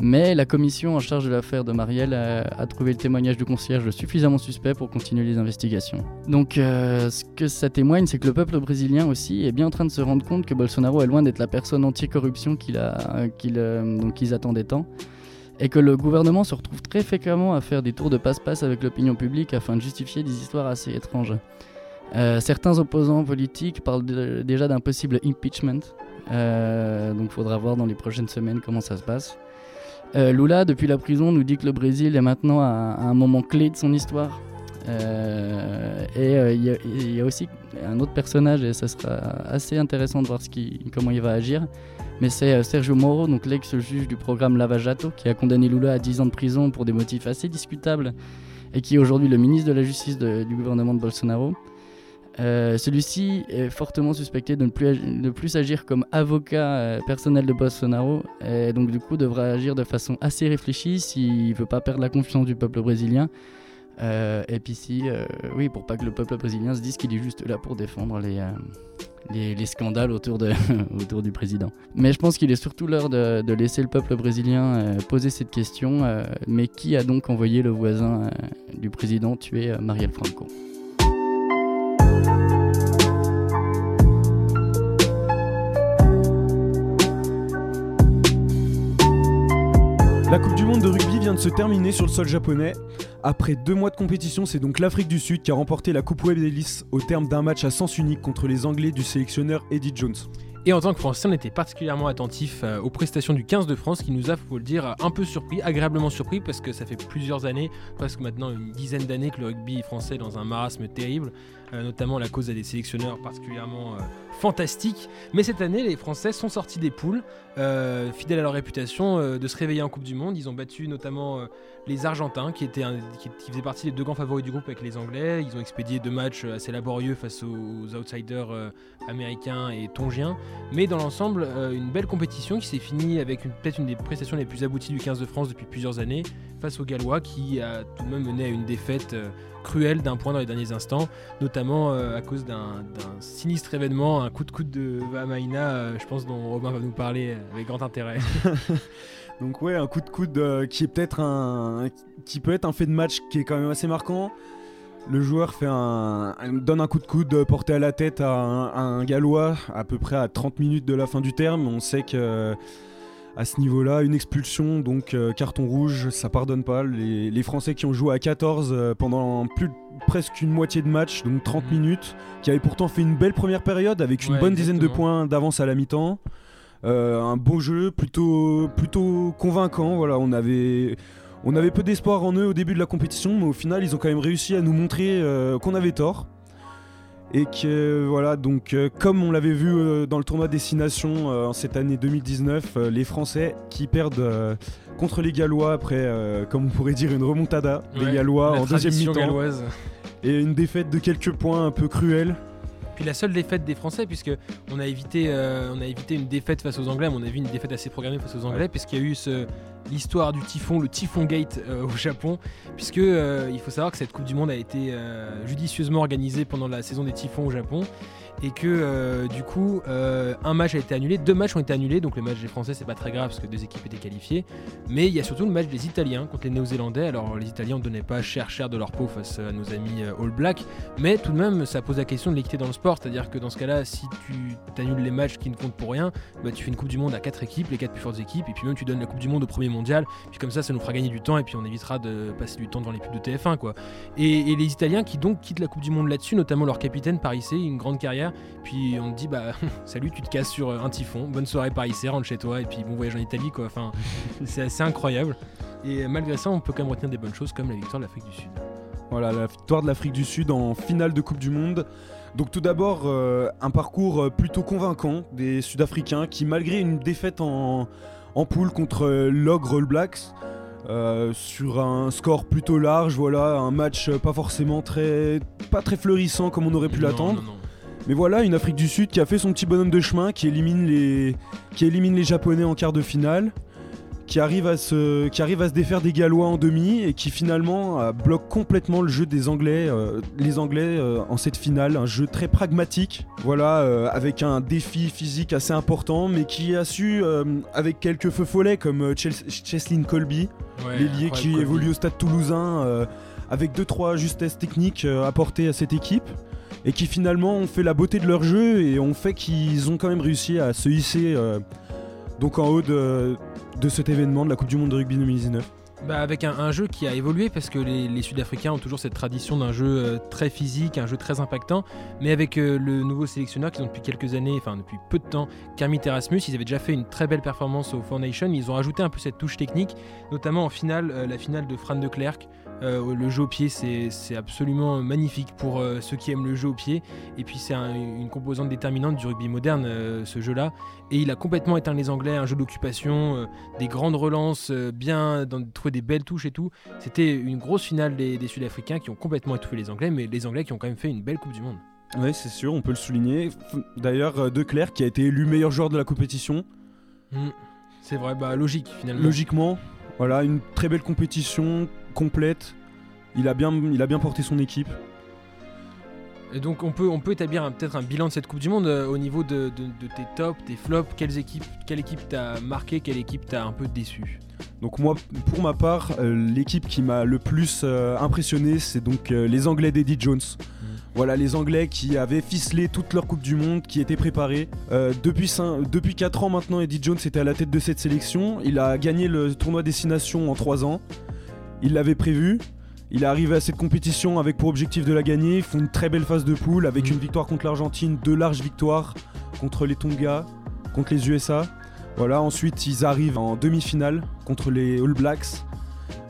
Mais la commission en charge de l'affaire de Marielle a, trouvé le témoignage du concierge suffisamment suspect pour continuer les investigations. Donc ce que ça témoigne, c'est que le peuple brésilien aussi est bien en train de se rendre compte que Bolsonaro est loin d'être la personne anti-corruption qu'ils attendaient tant et que le gouvernement se retrouve très fréquemment à faire des tours de passe-passe avec l'opinion publique afin de justifier des histoires assez étranges. Euh, certains opposants politiques parlent déjà d'un possible impeachment, Euh, donc faudra voir dans les prochaines semaines comment ça se passe. Euh, Lula, depuis la prison, nous dit que le Brésil est maintenant à, un moment clé de son histoire. Euh, et il y, a- aussi un autre personnage, et ça sera assez intéressant de voir comment il va agir. Mais c'est euh, Sergio Moro, donc l'ex-juge du programme Lava Jato, qui a condamné Lula à 10 ans de prison pour des motifs assez discutables et qui est aujourd'hui le ministre de la Justice du gouvernement de Bolsonaro. Euh, Celui-ci est fortement suspecté de ne plus, de plus agir comme avocat euh, personnel de Bolsonaro et donc du coup devra agir de façon assez réfléchie s'il ne veut pas perdre la confiance du peuple brésilien. Et puis si, oui, pour pas que le peuple brésilien se dise qu'il est juste là pour défendre les, les, les scandales autour, du président. Mais je pense qu'il est surtout l'heure de, laisser le peuple brésilien euh, poser cette question. euh, mais qui a donc envoyé le voisin euh, du président tuer Marielle Franco? La Coupe du Monde de rugby vient de se terminer sur le sol japonais. Après deux mois de compétition, c'est donc l'Afrique du Sud qui a remporté la Coupe Web Ellis au terme d'un match à sens unique contre les Anglais du sélectionneur Eddie Jones. Et en tant que Français, on était particulièrement attentifs euh, aux prestations du 15 de France qui nous a, faut le dire, un peu surpris, agréablement surpris parce que ça fait plusieurs années, presque maintenant une dizaine d'années que le rugby français est dans un marasme terrible, euh, notamment la cause des sélectionneurs particulièrement euh, fantastiques. Mais cette année, les Français sont sortis des poules, euh, fidèles à leur réputation euh, de se réveiller en Coupe du Monde. Ils ont battu notamment euh, les Argentins qui, étaient qui, faisaient partie des deux grands favoris du groupe avec les Anglais. Ils ont expédié deux matchs euh, assez laborieux face aux, outsiders américains et tongiens. Mais dans l'ensemble, une belle compétition qui s'est finie avec peut-être une des prestations les plus abouties du 15 de France depuis plusieurs années face aux Gallois qui a tout de même mené à une défaite cruelle d'un point dans les derniers instants, notamment à cause d'un sinistre événement, un coup de coude de Vamaina, je pense dont Robin va nous parler avec grand intérêt. Donc ouais, un coup de coude euh, qui est peut-être un, qui peut être un fait de match qui est quand même assez marquant. Le joueur fait un, donne un coup de coude euh, porté à la tête à un, à un gallois à peu près à 30 minutes de la fin du terme. On sait que euh, à ce niveau-là, une expulsion, donc euh, carton rouge, ça pardonne pas. Les, les Français qui ont joué à 14 euh, pendant plus de- presque une moitié de match, donc 30 minutes, qui avaient pourtant fait une belle première période avec une Ouais, bonne dizaine de points d'avance à la mi-temps. Euh, un beau jeu, plutôt, plutôt convaincant. Voilà, on avait, on avait peu d'espoir en eux au début de la compétition, mais au final, ils ont quand même réussi à nous montrer euh, qu'on avait tort. Et que voilà, donc euh, comme on l'avait vu euh, dans le tournoi Destination euh, en cette année 2019, euh, les Français qui perdent contre les Gallois après, comme on pourrait dire, une remontada des Gallois en deuxième mi-temps. galloise. Et une défaite de quelques points un peu cruelle. Puis la seule défaite des Français, puisque on a évité, euh, on a évité une défaite face aux Anglais, mais on a vu une défaite assez programmée face aux Anglais, puisqu'il y a eu ce- l'histoire du typhon, le typhon gate euh, au Japon, puisque euh, il faut savoir que cette Coupe du Monde a été judicieusement organisée pendant la saison des typhons au Japon. Et que euh, du coup, euh, un match a été annulé, deux matchs ont été annulés. Donc le match des Français, c'est pas très grave parce que deux équipes étaient qualifiées. Mais il y a surtout le match des Italiens contre les Néo-Zélandais. Alors les Italiens ne donnaient pas cher cher de leur peau face à nos amis euh, All Blacks. Mais tout de même, ça pose la question de l'équité dans le sport. C'est-à-dire que dans ce cas-là, si tu annules les matchs qui ne comptent pour rien, bah, tu fais une Coupe du Monde à quatre équipes, les quatre plus fortes équipes, et puis même tu donnes la Coupe du Monde au premier mondial. Puis comme ça, ça nous fera gagner du temps et puis on évitera de passer du temps devant les pubs de TF1 quoi. Et, les Italiens qui donc quittent la Coupe du Monde là-dessus, notamment leur capitaine Paris C, une grande carrière. Puis on te dit bah salut, tu te casses sur un typhon. Bonne soirée Paris C, rentre chez toi et puis bon voyage en Italie quoi. Enfin, c'est assez incroyable. Et malgré ça, on peut quand même retenir des bonnes choses comme la victoire de l'Afrique du Sud. Voilà, la victoire de l'Afrique du Sud en finale de Coupe du Monde. Donc tout d'abord, euh, un parcours euh, plutôt convaincant des Sud-Africains qui, malgré une défaite en, en poule contre euh, l'Ogre All Blacks, euh, sur un score plutôt large, voilà, un match euh, pas forcément très, pas très fleurissant comme on aurait pu Non, l'attendre. Mais voilà, une Afrique du Sud qui a fait son petit bonhomme de chemin, qui élimine les, qui élimine les Japonais en quart de finale, qui arrive à se, qui arrive à se défaire des Gallois en demi et qui finalement euh, bloque complètement le jeu des Anglais, euh, les Anglais euh, en cette finale, un jeu très pragmatique, voilà, euh, avec un défi physique assez important, mais qui a su, avec quelques feux follets comme Chels- Cheslin Colby, Ouais, l'ailier qui Colby. évolue au stade toulousain, avec 2-3 justesses techniques apportées à cette équipe et qui finalement ont fait la beauté de leur jeu et ont fait qu'ils ont quand même réussi à se hisser euh, donc en haut de, de cet événement de la Coupe du Monde de rugby 2019. Bah, avec un, jeu qui a évolué parce que les, Sud-Africains ont toujours cette tradition d'un jeu euh, très physique, un jeu très impactant, mais avec euh, le nouveau sélectionneur qu'ils ont depuis quelques années, enfin depuis peu de temps, Kermit Erasmus, ils avaient déjà fait une très belle performance au Four Nations, mais ils ont rajouté un peu cette touche technique, notamment en finale, la finale de Fran de Klerk. Euh, le jeu au pied, c'est absolument magnifique pour euh, ceux qui aiment le jeu au pied. Et puis, c'est un- une composante déterminante du rugby moderne, euh, ce jeu-là. Et il a complètement éteint les Anglais, un jeu d'occupation, des grandes relances, bien dans, trouver des belles touches et tout. C'était une grosse finale des, des Sud-Africains qui ont complètement étouffé les Anglais, mais les Anglais qui ont quand même fait une belle Coupe du Monde. Oui, c'est sûr, on peut le souligner. D'ailleurs, De Clercq qui a été élu meilleur joueur de la compétition. Mm. C'est vrai, bah logique finalement. Logiquement, voilà, une très belle compétition complète. Il a bien, il a bien porté son équipe. Et donc on peut, on peut établir peut-être un bilan de cette Coupe du Monde euh, au niveau de, de- de tes tops, tes flops, quelles équipes, quelle équipe t'a marqué, quelle équipe t'a un peu déçu? Donc moi, pour ma part, euh, l'équipe qui m'a le plus euh, impressionné, c'est donc les Anglais d'Eddie Jones. Voilà, les Anglais qui avaient ficelé toute leur Coupe du Monde, qui étaient préparés. Depuis, depuis 4 ans maintenant, Eddie Jones était à la tête de cette sélection. Il a gagné le tournoi Destination en 3 ans. Il l'avait prévu. Il est arrivé à cette compétition avec pour objectif de la gagner. Ils font une très belle phase de poule avec une victoire contre l'Argentine, deux larges victoires contre les Tonga, contre les USA. Voilà, ensuite ils arrivent en demi-finale contre les All Blacks.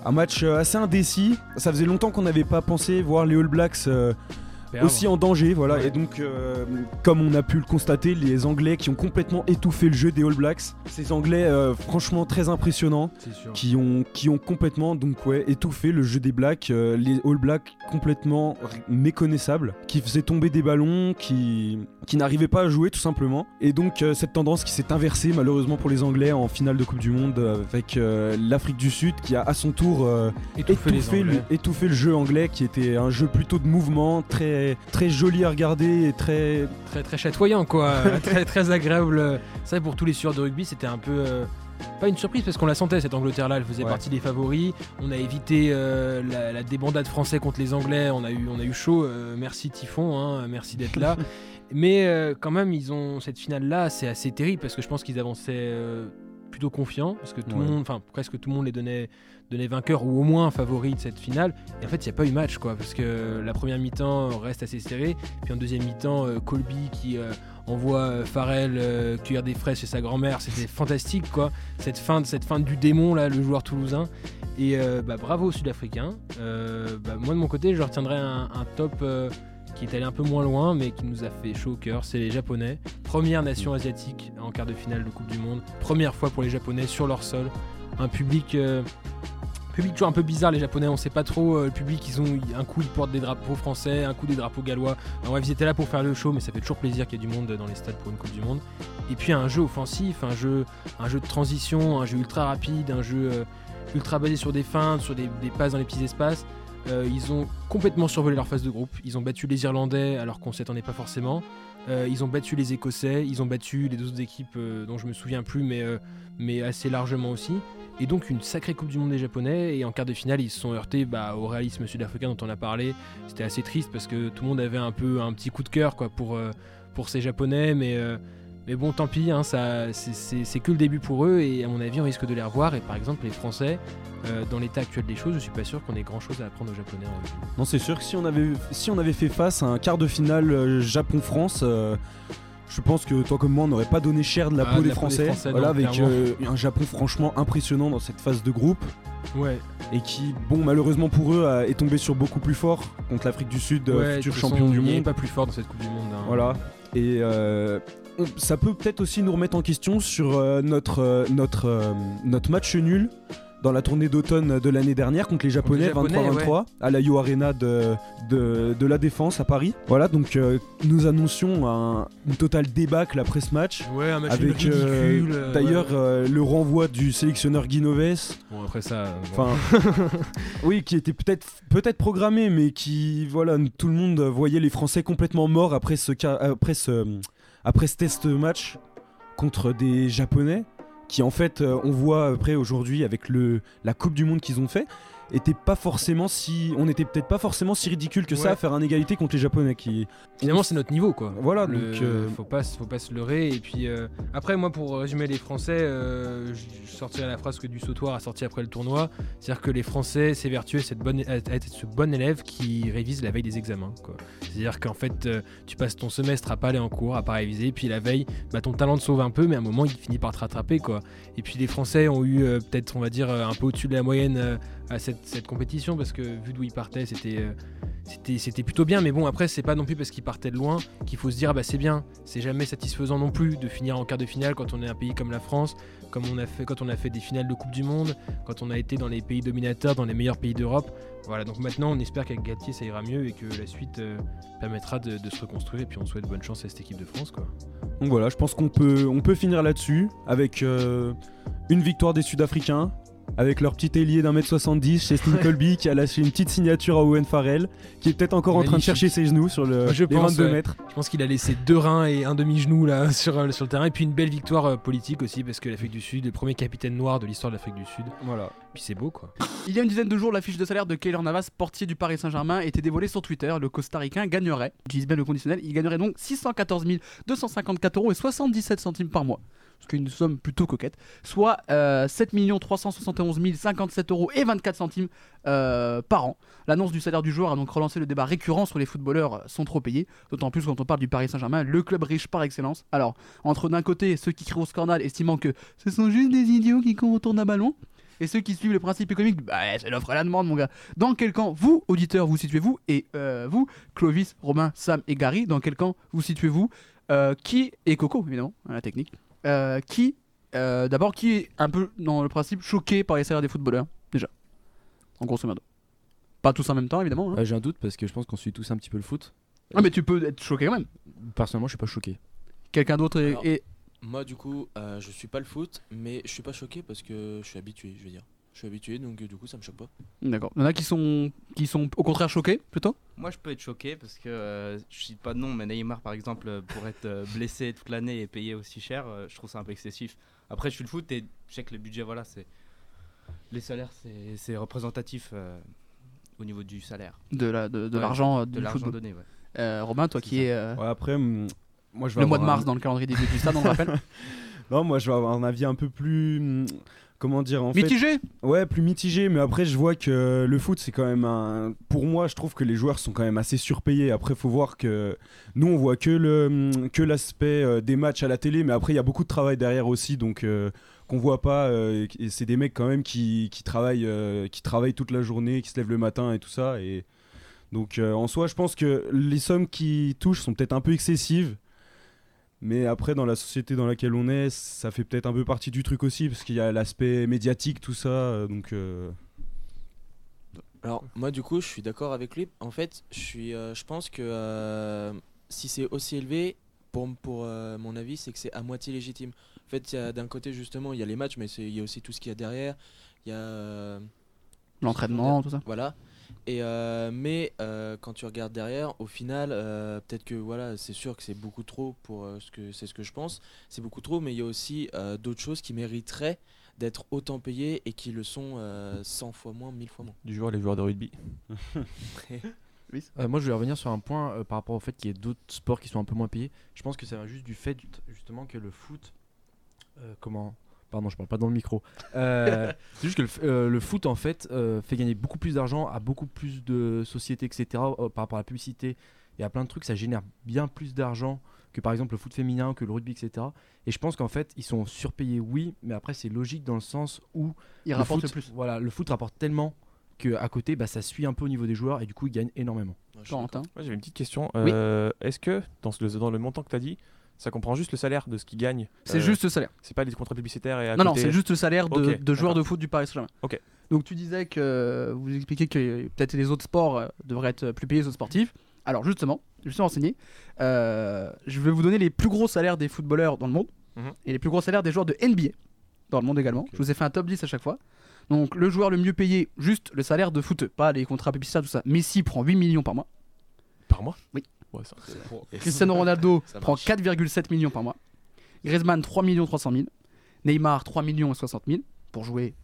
Un match euh, assez indécis. Ça faisait longtemps qu'on n'avait pas pensé voir les All Blacks euh, Perdre. aussi en danger. Voilà. Et donc, euh, comme on a pu le constater, les Anglais qui ont complètement étouffé le jeu des All Blacks. Ces Anglais, euh, franchement, très impressionnants. Qui ont, qui ont complètement donc, ouais, étouffé le jeu des Blacks. euh, les All Blacks complètement méconnaissables. Qui faisaient tomber des ballons, qui, qui n'arrivaient pas à jouer tout simplement. Et donc, cette tendance qui s'est inversée malheureusement pour les Anglais en finale de Coupe du Monde avec l'Afrique du Sud qui a à son tour Étouffé le, étouffé le jeu anglais qui était un jeu plutôt de mouvement, très, très joli à regarder et très. Très très chatoyant quoi, très très agréable. C'est vrai pour tous les sueurs de rugby, c'était un peu euh, pas une surprise parce qu'on la sentait cette Angleterre-là, elle faisait Ouais. partie des favoris. On a évité euh, la, la débandade français contre les Anglais, on a eu on a eu chaud. euh, merci Typhon, hein, merci d'être là. Mais euh, quand même, ils ont cette finale-là, c'est assez terrible parce que je pense qu'ils avançaient plutôt confiants parce que tout Ouais. le monde, enfin presque tout le monde les donnait donnait vainqueurs ou au moins favoris de cette finale. Et en fait, il n'y a pas eu match quoi parce que la première mi-temps reste assez serrée, puis en deuxième mi-temps, euh, Colby qui euh, envoie euh, Farrell euh, cueillir des fraises chez sa grand-mère, c'était fantastique quoi. Cette fin, cette fin du démon là, le joueur toulousain. Et euh, bah, bravo aux Sud-Africains. Euh, bah, moi de mon côté, je retiendrai un, un top qui est allé un peu moins loin, mais qui nous a fait chaud au cœur. C'est les Japonais. Première nation asiatique en quart de finale de Coupe du Monde. Première fois pour les Japonais sur leur sol. Un public. euh, Public toujours un peu bizarre les japonais, on sait pas trop euh, le public, ils ont un coup ils portent des drapeaux français, un coup des drapeaux gallois. Alors, ils étaient là pour faire le show, mais ça fait toujours plaisir qu'il y ait du monde dans les stades pour une Coupe du Monde. Et puis un jeu offensif, un jeu, un jeu de transition, un jeu ultra rapide, un jeu euh, ultra basé sur des feintes, sur des passes dans les petits espaces. Euh, ils ont complètement survolé leur phase de groupe. Ils ont battu les Irlandais alors qu'on s'y attendait pas forcément. Euh, ils ont battu les Écossais. Ils ont battu les deux autres équipes euh, dont je me souviens plus, mais, mais assez largement aussi. Et donc une sacrée Coupe du Monde des Japonais. Et en quart de finale, ils se sont heurtés bah, au réalisme sud-africain dont on a parlé. C'était assez triste parce que tout le monde avait un peu un petit coup de cœur quoi, pour, pour ces Japonais. Mais, mais bon, tant pis, hein, ça, c'est- que le début pour eux et à mon avis, on risque de les revoir. Et par exemple, les Français, euh, dans l'état actuel des choses, je suis pas sûr qu'on ait grand chose à apprendre aux Japonais en. Non, c'est sûr que si on avait, si on avait fait face à un quart de finale euh, Japon-France, euh, je pense que toi comme moi, on n'aurait pas donné cher de la Ah, peau de des la peau des Français. Voilà, avec un Japon franchement impressionnant dans cette phase de groupe. Ouais. Et qui, bon, malheureusement pour eux, a- est tombé sur beaucoup plus fort contre l'Afrique du Sud, Ouais, futur champion du monde. pas plus fort dans cette Coupe du Monde. hein. Voilà. Et euh, ça peut peut-être aussi nous remettre en question sur euh, notre, euh, notre, euh, notre match nul dans la tournée d'automne de l'année dernière contre les Japonais, Japonais, 23-23, à la Yo Arena de, de, de la Défense à Paris. Voilà, donc euh, nous annoncions un, une totale débâcle après ce match. Ouais, un match avec euh, ridicule, euh, d'ailleurs ouais. euh, le renvoi du sélectionneur Guinoves. Bon, après ça. euh, bon. Enfin, oui, qui était peut-être peut-être programmé, mais qui voilà, tout le monde voyait les Français complètement morts après ce après ce après ce test match contre des Japonais, qui en fait euh, on voit après aujourd'hui avec le la Coupe du Monde qu'ils ont fait était pas forcément si on était peut-être pas forcément si ridicule que ça à faire un égalité contre les Japonais qui Finalement, c'est notre niveau, quoi. Voilà, Le- donc, euh, faut pas, faut pas se leurrer. Et puis euh, après, moi, pour résumer les Français, euh, je sortirai la phrase que du sautoir a sorti après le tournoi, c'est-à-dire que les Français s'évertuent à cette bonne, être ce bon élève qui révise la veille des examens. quoi. C'est-à-dire qu'en fait, euh, tu passes ton semestre à pas aller en cours, à pas réviser, puis la veille, bah, ton talent te sauve un peu, mais à un moment, il finit par te rattraper, quoi. Et puis les Français ont eu peut-être, on va dire, un peu au-dessus de la moyenne à cette, compétition parce que vu d'où ils partaient, c'était euh, c'était c'était plutôt bien. Mais bon, après, c'est pas non plus parce qu'ils partaient de loin qu'il faut se dire, ah bah c'est bien. C'est jamais satisfaisant non plus de finir en quart de finale quand on est un pays comme la France, comme on a fait quand on a fait des finales de Coupe du Monde, quand on a été dans les pays dominateurs, dans les meilleurs pays d'Europe. Voilà, donc maintenant, on espère qu'avec Galtier, ça ira mieux et que la suite euh, permettra de, de se reconstruire. Et puis, on souhaite bonne chance à cette équipe de France, quoi. Donc voilà, je pense qu'on peut, on peut finir là-dessus avec euh, une victoire des Sud-Africains, avec leur petit ailier d'un mètre 70, Chestin Colby, qui a lâché une petite signature à Owen Farrell, qui est peut-être encore en train de chercher ses genoux sur le, je les pense, 22 ouais. mètres. Je pense qu'il a laissé deux reins et un demi-genou là sur, euh, sur le terrain. Et puis une belle victoire euh, politique aussi, parce que l'Afrique du Sud, le premier capitaine noir de l'histoire de l'Afrique du Sud. Voilà. Puis c'est beau quoi. Il y a une dizaine de jours, la fiche de salaire de Keylor Navas, portier du Paris Saint-Germain, était dévoilée sur Twitter. Le costaricain gagnerait, j'utilise bien le conditionnel, il gagnerait donc 614 254 euros et 77 centimes par mois. Ce qui est une somme plutôt coquette. Soit euh, 7 371 057 euros et 24 centimes euh, par an. L'annonce du salaire du joueur a donc relancé le débat récurrent sur les footballeurs sont trop payés. D'autant plus quand on parle du Paris Saint-Germain, le club riche par excellence. Alors, entre d'un côté ceux qui crient au scandale estimant que ce sont juste des idiots qui courent autour d'un ballon, et ceux qui suivent le principe économique, bah, c'est l'offre et la demande, mon gars. Dans quel camp, vous, auditeurs, vous situez-vous Et euh, vous, Clovis, Romain, Sam et Gary, dans quel camp vous situez-vous Euh, Qui, et Coco, évidemment, la technique, euh, qui, euh, d'abord, qui est un peu, dans le principe, choqué par les salaires des footballeurs, déjà En grosso modo. Pas tous en même temps, évidemment. hein. Euh, J'ai un doute parce que je pense qu'on suit tous un petit peu le foot. Ah, mais tu peux être choqué quand même. Personnellement, je suis pas choqué. Quelqu'un d'autre est. Alors, est- Moi, du coup, euh, je suis pas le foot, mais je suis pas choqué parce que je suis habitué, je veux dire. Je suis habitué, donc euh, du coup, ça me choque pas. D'accord. Il y en a qui sont, qui sont au contraire choqués, plutôt? Moi, je peux être choqué parce que euh, je cite pas de nom, mais Neymar, par exemple, euh, pour être euh, blessé toute l'année et payé aussi cher, euh, je trouve ça un peu excessif. Après, je suis le foot et je sais que le budget, voilà, c'est. Les salaires, c'est- c'est représentatif euh, au niveau du salaire. de la de, de Ouais, l'argent de du l'argent football. donné, ouais. Euh, Romain, toi qui es euh, Ouais, après, hum, moi je vais le mois de mars un- dans le calendrier des du stade, on le rappelle? Non, moi je vais avoir un avis un peu plus. Comment dire en fait- Mitigé Ouais, plus mitigé, mais après je vois que le foot c'est quand même un. Pour moi, je trouve que les joueurs sont quand même assez surpayés. Après, faut voir que nous on voit que le que l'aspect euh, des matchs à la télé, mais après il y a beaucoup de travail derrière aussi, donc euh, qu'on voit pas. euh, et c'est des mecs quand même qui, qui travaillent euh, qui travaillent toute la journée, qui se lèvent le matin et tout ça. Et donc en soi, je pense que les sommes qui touchent sont peut-être un peu excessives. Mais après, dans la société dans laquelle on est, ça fait peut-être un peu partie du truc aussi, parce qu'il y a l'aspect médiatique, tout ça. euh, Donc, euh, Alors, moi, du coup, je suis d'accord avec lui. En fait, je, suis, euh, je pense que euh, si c'est aussi élevé, pour, pour euh, mon avis, c'est que c'est à moitié légitime. En fait, il y a d'un côté, justement, il y a les matchs, mais il y a aussi tout ce qu'il y a derrière. Il y a. euh, L'entraînement, tout ça. Voilà. Et euh, mais euh, quand tu regardes derrière, au final, euh, peut-être que voilà, c'est sûr que c'est beaucoup trop pour euh, ce que c'est ce que je pense. C'est beaucoup trop, mais il y a aussi euh, d'autres choses qui mériteraient d'être autant payées et qui le sont euh, 100 fois moins, 1000 fois moins. Du jour, les joueurs de rugby. Euh, moi, je voulais revenir sur un point euh, par rapport au fait qu'il y ait d'autres sports qui sont un peu moins payés. Je pense que ça vient juste du fait, justement, que le foot. euh, comment Pardon, je parle pas dans le micro. Euh, c'est juste que le, euh, le foot, en fait, euh, fait gagner beaucoup plus d'argent à beaucoup plus de sociétés, etc. euh, par rapport à la publicité et à plein de trucs. Ça génère bien plus d'argent que, par exemple, le foot féminin, que le rugby, etc. Et je pense qu'en fait, ils sont surpayés, oui, mais après, c'est logique dans le sens où. Ils le rapportent foot- le plus. Voilà, le foot rapporte tellement qu'à côté, bah, ça suit un peu au niveau des joueurs et du coup, ils gagnent énormément. J'avais une petite question. Oui. Est-ce que dans, ce- dans le montant que tu as dit, ça comprend juste le salaire de ce qu'ils gagnent C'est Euh, juste le salaire. C'est pas les contrats publicitaires et à Non, non, c'est juste le salaire de, joueurs de foot du Paris Saint-Germain. Ok. Donc tu disais que vous expliquez que peut-être les autres sports euh, devraient être plus payés, les autres sportifs. Alors justement, je me suis renseigné. Euh, je vais vous donner les plus gros salaires des footballeurs dans le monde Mhm. et les plus gros salaires des joueurs de NBA dans le monde également. Je vous ai fait un top 10 à chaque fois. Donc le joueur le mieux payé, juste le salaire de foot, pas les contrats publicitaires, tout ça. Messi prend 8 millions par mois. Par mois? Oui. Ouais, ça- Cristiano Ronaldo prend marche. 4,7 millions par mois. Griezmann 3 millions 300 000. Neymar 3 millions et 60 000 pour jouer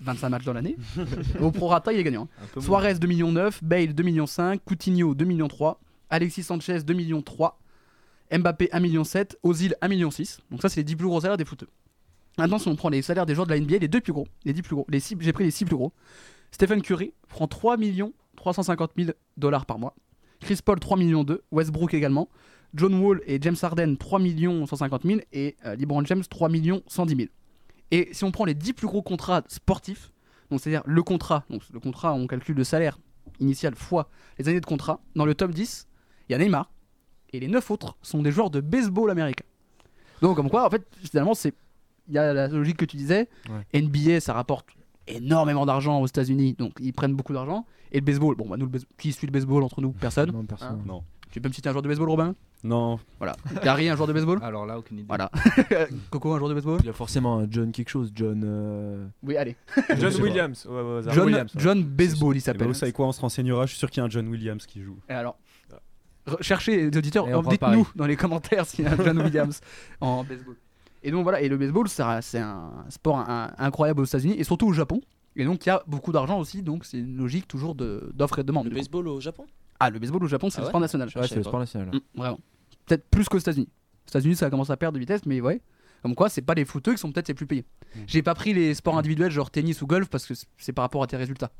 25 matchs dans l'année. Au prorata, il est gagnant. hein. Suarez 2 millions 9, Bale 2 millions 5, Coutinho 2 millions 3, Alexis Sanchez 2 millions 3, Mbappé 1 million 7, Ozil 1 million 6. Donc ça c'est les 10 plus gros salaires des footeux. Maintenant si on prend les salaires des joueurs de la NBA, les deux plus gros, les 10 plus gros, les six- j'ai pris les 6 plus gros. Stephen Curry prend 3 millions 350 000 dollars par mois. Chris Paul 3 millions 2, Westbrook également. John Wall et James Harden 3 millions 150 000 et euh, LeBron James 3 millions 110 000. Et si on prend les 10 plus gros contrats sportifs, donc c'est-à-dire le contrat, donc le contrat on calcule le salaire initial fois les années de contrat, dans le top 10, il y a Neymar et les 9 autres sont des joueurs de baseball américain. Donc comme quoi en fait finalement c'est il y a la logique que tu disais, NBA ça rapporte énormément d'argent aux États-Unis, donc ils prennent beaucoup d'argent et le baseball, bon bah nous le base- qui suit le baseball entre nous? Personne. Non, personne. Hein Non. Tu peux me citer un joueur de baseball Robin? Non. Voilà. Gary, un joueur de baseball? Alors là, aucune idée. Voilà. Coco, un joueur de baseball? Il y a forcément un John quelque chose, John. euh, Oui, allez. John. Williams. Ouais, ouais. John, Williams, ouais. John Baseball, il Eh ben, s'appelle. vous savez quoi, on se renseignera. Je suis sûr qu'il y a un John Williams qui joue. Et alors, re- cherchez les auditeurs, Et on prend dites-nous dans les commentaires s'il y a un John Williams en baseball. Et donc voilà, et le baseball, c'est un sport un- incroyable aux États-Unis et surtout au Japon. Et donc il y a beaucoup d'argent aussi, donc c'est une logique toujours de- d'offre et de demande. Le coup. baseball au Japon? Ah, le baseball au Japon, c'est Ah le ouais sport national. Ouais, c'est le sport national. Mm, vraiment. Peut-être plus qu'aux États-Unis. Aux États-Unis, ça commence à perdre de vitesse, mais ouais. Comme quoi, c'est pas les footeux qui sont peut-être les plus payés. J'ai pas pris les sports individuels, genre tennis ou golf, parce que c'est par rapport à tes résultats.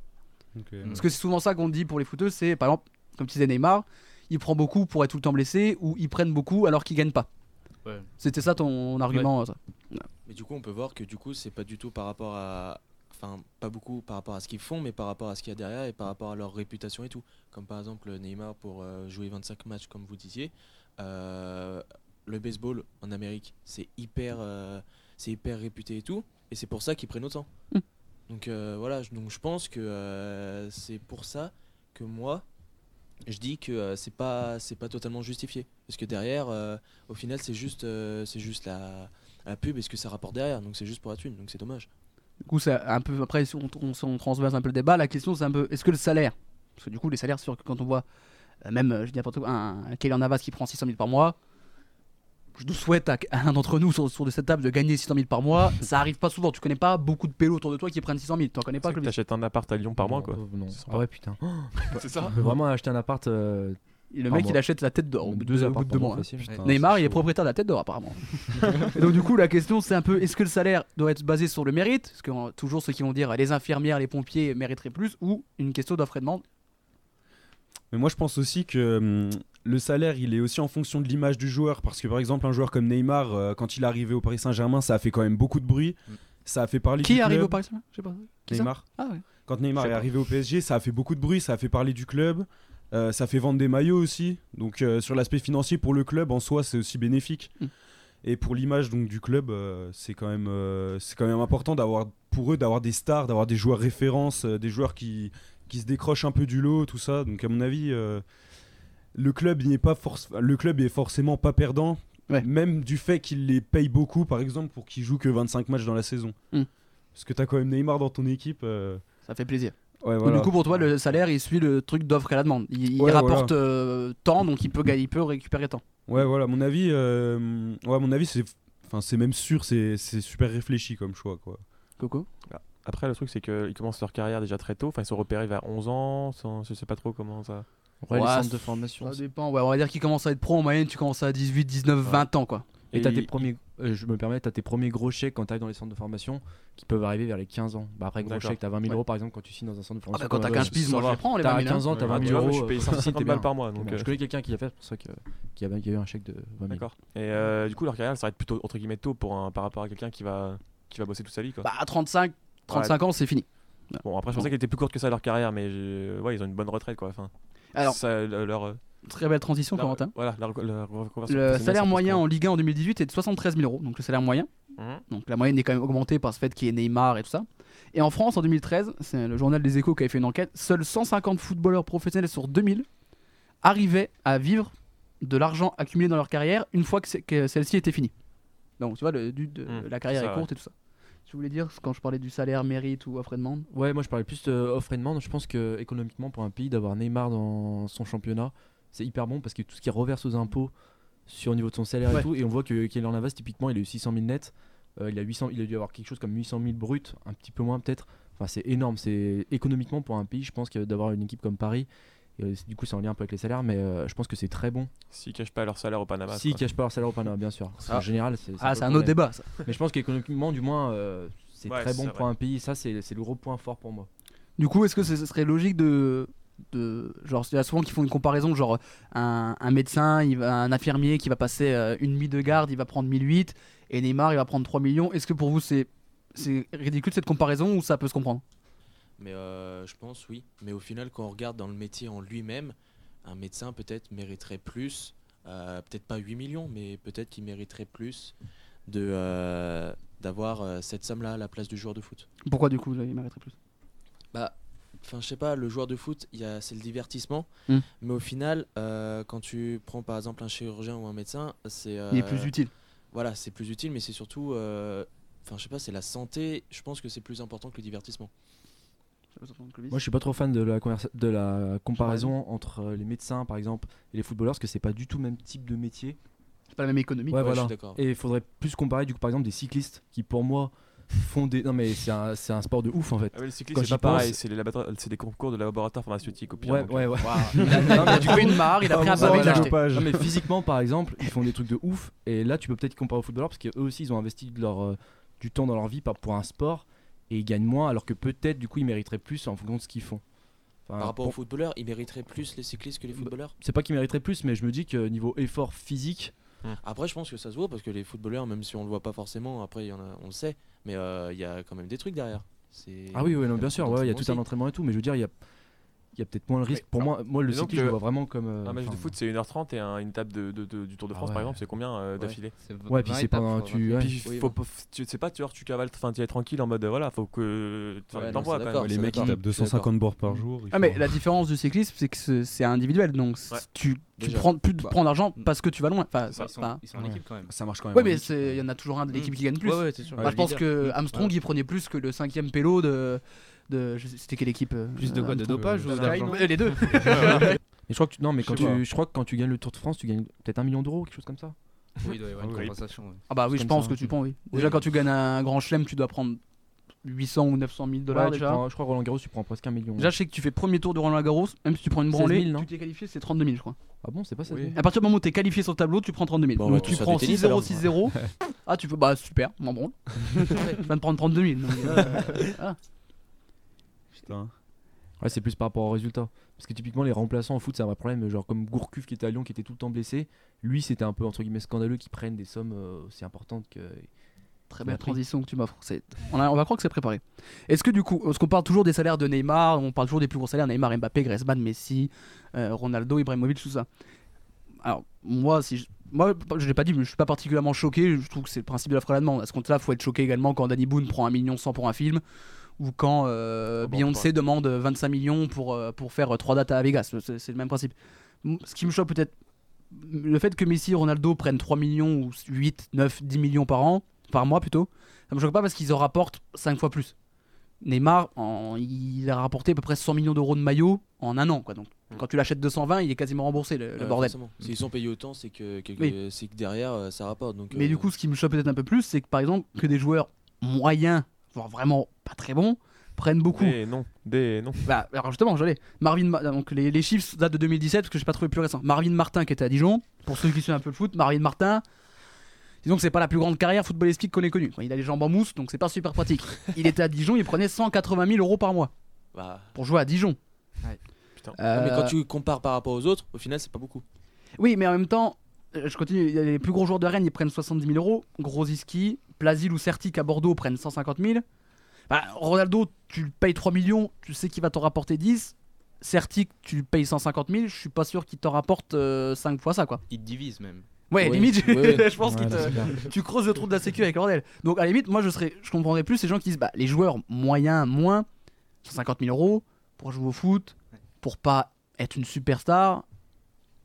Parce que c'est souvent ça qu'on dit pour les footeux, c'est par exemple, comme tu disais Neymar, il prend beaucoup pour être tout le temps blessé, ou ils prennent beaucoup alors qu'ils gagnent pas. Ouais. C'était ça ton argument. ça. Mais du coup, on peut voir que du coup, c'est pas du tout par rapport à. Enfin, pas beaucoup par rapport à ce qu'ils font, mais par rapport à ce qu'il y a derrière et par rapport à leur réputation et tout. Comme par exemple Neymar pour euh, jouer 25 matchs, comme vous disiez. Euh, le baseball en Amérique, c'est hyper, euh, c'est hyper réputé et tout. Et c'est pour ça qu'ils prennent autant. Donc euh, voilà, je- donc je pense que euh, c'est pour ça que moi, je dis que euh, c'est pas c'est pas totalement justifié. Parce que derrière euh, au final c'est juste euh, c'est juste la, la pub et ce que ça rapporte derrière. Donc c'est juste pour la thune. Donc c'est dommage. Du coup, c'est un peu. Après, si on, transverse un peu le débat, la question c'est un peu est-ce que le salaire Parce que du coup, les salaires, quand on voit, même, je dis n'importe quoi, un, un Navas qui prend 600 000 par mois, je nous souhaite à, à un d'entre nous sur, sur de cette table de gagner 600 000 par mois. ça arrive pas souvent. Tu connais pas beaucoup de pélos autour de toi qui prennent 600 000. Tu en connais pas, Tu Clovis achètes un appart à Lyon par mois, quoi. Non. C'est Ah ouais, putain. C'est ça vraiment acheter un appart. euh, Et le mec, il achète la tête d'or au bout de Deux mois, hein. facile. Putain, Neymar, c'est il est propriétaire de la tête d'or apparemment. et donc du coup, la question c'est un peu est-ce que le salaire doit être basé sur le mérite? Parce que euh, toujours ceux qui vont dire les infirmières, les pompiers mériteraient plus, ou une question d'offre et demande. Mais moi, je pense aussi que hum, le salaire, il est aussi en fonction de l'image du joueur. Parce que, par exemple, un joueur comme Neymar, euh, quand il est arrivé au Paris Saint-Germain, ça a fait quand même beaucoup de bruit. Ça a fait parler Qui du est arrivé club. au Paris Saint-Germain Je sais pas. Qui ça Neymar. Ah ouais. Quand Neymar Je sais est pas. arrivé au PSG, ça a fait beaucoup de bruit, ça a fait parler du club. euh, ça fait vendre des maillots aussi. Donc, euh, sur l'aspect financier pour le club, en soi, c'est aussi bénéfique. Mm. Et pour l'image donc du club, euh, c'est quand même euh, c'est quand même important d'avoir pour eux d'avoir des stars, d'avoir des joueurs références, euh, des joueurs qui qui se décrochent un peu du lot, tout ça. Donc à mon avis, euh, le club n'est pas le club est forcément pas perdant, même du fait qu'il les paye beaucoup, par exemple pour qu'ils jouent que 25 matchs dans la saison. Mm. Parce que t'as quand même Neymar dans ton équipe. euh, Ça fait plaisir. Ouais, Donc, voilà. du coup, pour toi, le salaire il suit le truc d'offre et la demande. Il, rapporte voilà. euh, tant, donc il peut, il peut récupérer tant. Ouais, voilà, à mon avis, ouais, à mon avis, c'est, enfin, c'est même sûr, c'est, c'est super réfléchi comme choix, quoi. Coco? Ah, Après, le truc, c'est qu'ils commencent leur carrière déjà très tôt. Enfin, ils sont repérés vers 11 ans. sans- Je sais pas trop comment ça. Ouais, les Ouais, centres de formation. Ça dépend. Ouais, on va dire qu'il commence à être pro en moyenne, tu commences à 18, 19, 20 ans quoi. Et t'as tes premiers, euh, je me permets, t'as tes premiers gros chèques quand t'arrives dans les centres de formation qui peuvent arriver vers les 15 ans. Bah après, gros chèque, t'as 20 000 Ouais. euros par exemple quand tu signes dans un centre de formation. bah, quand t'as un 15 piges, ça moi, je les prends, les T'as 20 000, 15 ans, t'as Ouais, 20 tu 000 vois, euros. je paye euh, 150 t'es balles par mois, donc, euh, Je connais quelqu'un qui l'a fait, c'est pour ça que- qu'il y, a, qu'il y a eu un chèque de 20 000. D'accord. Et euh, du coup, leur carrière, s'arrête plutôt entre guillemets tôt pour un, par rapport à quelqu'un qui va, qui va bosser toute sa vie. Quoi. Bah, à 35, 35 ans, c'est fini. Bon, après, je pensais qu'elle était plus courte que ça leur carrière, mais ouais, ils ont une bonne retraite quoi. Enfin, Alors, ça, leur. euh, Très belle transition, leur- Corentin. Voilà, leur, leur reconversion Le salaire moyen en Ligue 1 en 2018 est de 73 000 euros, donc le salaire moyen. Mhm. Donc la moyenne est quand même augmentée par ce fait qu'il y ait Neymar et tout ça. Et en France, en 2013, c'est le journal des Échos qui avait fait une enquête, seuls 150 footballeurs professionnels sur 2000 arrivaient à vivre de l'argent accumulé dans leur carrière une fois que, celle-ci était finie. Donc tu vois, le, du- de, Mhm, la carrière ça, est courte ouais. et tout ça. Tu voulais dire quand je parlais du salaire, mérite ou offre et demande Ouais, moi je parlais plus de offre et demande. Je pense que économiquement pour un pays d'avoir Neymar dans son championnat, c'est hyper bon parce que tout ce qu'il reverse aux impôts sur au niveau de son salaire Ouais. et tout, et on voit que Kylian Navas typiquement il a eu 600 000 net, Euh, il a 800, il a dû avoir quelque chose comme 800 000 bruts, un petit peu moins peut-être. Enfin c'est énorme, c'est économiquement pour un pays, je pense que d'avoir une équipe comme Paris. Et, euh, du coup, c'est en lien un peu avec les salaires, mais euh, je pense que c'est très bon. S'ils cachent pas leur salaire au Panama. S'ils cachent pas leur salaire au Panama, bien sûr. Ah. En général, c'est Ah, pas c'est le un autre débat, ça. Mais je pense qu'économiquement, du moins, euh, c'est Ouais, très bon vrai. pour un pays. Ça, c'est c'est le gros point fort pour moi. Du coup, est-ce que ce ce serait logique de. de genre, il y a souvent qui font une comparaison, genre un, un médecin, il va, un infirmier qui va passer euh, une nuit de garde, il va prendre 1008, et Neymar, il va prendre 3 millions. Est-ce que pour vous, c'est c'est ridicule cette comparaison ou ça peut se comprendre? Mais euh, je pense oui. Mais au final, quand on regarde dans le métier en lui-même, un médecin peut-être mériterait plus, euh, peut-être pas 8 millions, mais peut-être qu'il mériterait plus de euh, d'avoir cette somme-là à la place du joueur de foot. Pourquoi du coup, il mériterait plus? Bah, enfin, je sais pas, le joueur de foot, c'est le divertissement. Hmm. Mais au final, quand tu prends par exemple un chirurgien ou un médecin, c'est. Il est plus utile. Voilà, c'est plus utile, mais c'est surtout. Enfin, je sais pas, c'est la santé. Je pense que c'est plus important que le divertissement. Moi, je suis pas trop fan de la, de comparaison entre euh, les médecins, par exemple, et les footballeurs, parce que c'est pas du tout le même type de métier. C'est pas la même économie. Ouais, Ouais, voilà. Et il faudrait plus comparer, du coup, par exemple, des cyclistes qui, pour moi, font des. Non, mais c'est un, c'est un sport de ouf en fait. Ah ouais, c'est pas pareil, c'est des concours de laboratoires pharmaceutiques au pire. Ouais, donc, ouais, euh, ouais. Il a, il a- il a trouvé une marre, il a pris un pavé, acheté. Non, mais physiquement, par exemple, ils font des trucs de ouf. Et là, tu peux peut-être comparer aux footballeurs parce qu'eux aussi, ils ont investi de leur, euh, du temps dans leur vie pour un sport et ils gagnent moins, alors que peut-être, du coup, ils mériteraient plus en fonction de ce qu'ils font. Enfin, Par rapport pour- aux footballeurs, ils mériteraient plus les cyclistes que les footballeurs? C'est pas qu'ils mériteraient plus, mais je me dis que niveau effort physique. Après, je pense que ça se voit parce que les footballeurs, même si on le voit pas forcément, après, y en a, on le sait, mais euh, il y a quand même des trucs derrière. Ah oui, oui, non, bien sûr, ouais, il y a tout un d'entraînement entraînement et tout, mais je veux dire, il y a, il y a peut-être moins le risque. Pour moi, moi le cyclisme, je le- vois vraiment comme. euh, Un match de foot, c'est 1h30 et un- une étape de, de- de- du Tour de Ah France, par exemple, c'est combien euh, Ouais. d'affilée Ouais, puis c'est pendant. Tu, ouais. Puis faut pas- tu sais pas, tu vois, tu cavales, enfin, tu es tranquille en mode euh, voilà, faut que. t'envoies quand d'accord, même. Les mecs, ils tapent 250 bords par jour. Ah mais la différence du cyclisme c'est que c'est individuel donc tu, tu Déjà. prends plus de Bah. prends d'argent parce que tu vas loin. Enfin, Ils c'est sont, pas- ils sont en Ouais. équipe quand même. Ça marche quand même. Ouais en mais il y en a toujours un de l'équipe Mm. qui gagne plus. Ouais, ouais, c'est sûr. Je pense leader. que Mm. Armstrong il prenait plus que le cinquième pélo de de c'était quelle équipe euh, Plus de quoi De dopage ou d'argent Euh, Les deux. Mais je crois que tu- non, mais quand tu, je crois que quand tu gagnes le Tour de France, tu gagnes peut-être un million d'euros, quelque chose comme ça. Oui, il doit y avoir une Ah oui. compensation. ouais. Ah bah oui, je pense ça, que hein. tu prends oui. Déjà quand tu gagnes un grand chelem, tu dois prendre 800 ou 900 000 dollars Ouais, tu déjà. prends- je crois Roland Garros, tu prends presque un million. Déjà, je sais que tu fais premier tour de Roland Garros, même si tu prends une 16 branlée, 000, non tu t'es qualifié, c'est 32 000, je crois. Ah bon, c'est pas ça Oui. À partir du moment où tu es qualifié sur le tableau, tu prends 32 000. Bon, donc tu prends du tennis, 6-0, alors. 6-0. ah, tu peux, bah super, m'en branle. je viens de prendre 32 000. donc, euh, Putain. Ouais, c'est plus par rapport au résultat. Parce que typiquement, les remplaçants en foot, c'est un vrai problème. Genre comme Gourcuff qui était à Lyon, qui était tout le temps blessé. Lui, c'était un peu entre guillemets scandaleux qu'ils prennent des sommes euh, aussi importantes que. Très belle transition que tu m'offres. On, a- on va croire que c'est préparé. Est-ce que du coup, parce qu'on parle toujours des salaires de Neymar, on parle toujours des plus gros salaires Neymar, Mbappé, Griezmann, Messi, euh, Ronaldo, Ibrahimovic, tout ça. Alors, moi, si je... Moi, je l'ai pas dit, mais je suis pas particulièrement choqué. Je trouve que c'est le principe de l'offre et la demande. À ce compte-là, faut être choqué également quand Danny Boone prend 1 million 100 pour un film ou quand euh, Ah bon, Beyoncé demande 25 millions pour, euh, pour faire 3 dates à Vegas. C'est le même principe. Ce qui me choque peut-être, le fait que Messi et Ronaldo prennent 3 millions ou 8, 9, 10 millions par an, par mois plutôt, ça me choque pas parce qu'ils en rapportent 5 fois plus. Neymar, en- il a rapporté à peu près 100 millions d'euros de maillot en un an. Quoi. Donc, quand tu l'achètes 220, il est quasiment remboursé, le, le Ouais, bordel. S'ils sont payés autant, c'est que, que- Oui. c'est que derrière, euh, ça rapporte. Donc, Mais euh, du coup, ce qui me choque peut-être un peu plus, c'est que par exemple, que des joueurs moyens, voire vraiment pas très bons, prennent beaucoup. Des noms, des noms. Bah, alors justement, j'allais. Marvin, Ma- donc les, les chiffres datent de 2017 parce que j'ai pas trouvé plus récent. Marvin Martin qui était à Dijon. Pour ceux qui suivent un peu le foot, Marvin Martin. Disons que c'est pas la plus grande carrière footballistique qu'on ait connue. Il a les jambes en mousse, donc c'est pas super pratique. il était à Dijon, il prenait 180 000 euros par mois Bah. pour jouer à Dijon. Ouais, mais Euh, quand tu compares par rapport aux autres, au final, c'est pas beaucoup. Oui, mais en même temps, euh, je continue. Les plus gros joueurs de Rennes, ils prennent 70 000 euros. Grosiski, Plasil ou Certic à Bordeaux prennent 150 000. Bah, Ronaldo, tu le payes 3 millions, tu sais qu'il va t'en rapporter 10. Certic, tu le payes 150 000, je suis pas sûr qu'il t'en rapporte 5 fois ça, quoi. Il te divise même. Ouais, Oui, limite, oui, je pense Ouais, que tu creuses le trou de la sécu avec le bordel. Donc à la limite, moi je serais, je comprendrais plus ces gens qui disent, bah les joueurs moyens, moins, 150 000 euros pour jouer au foot, pour pas être une superstar,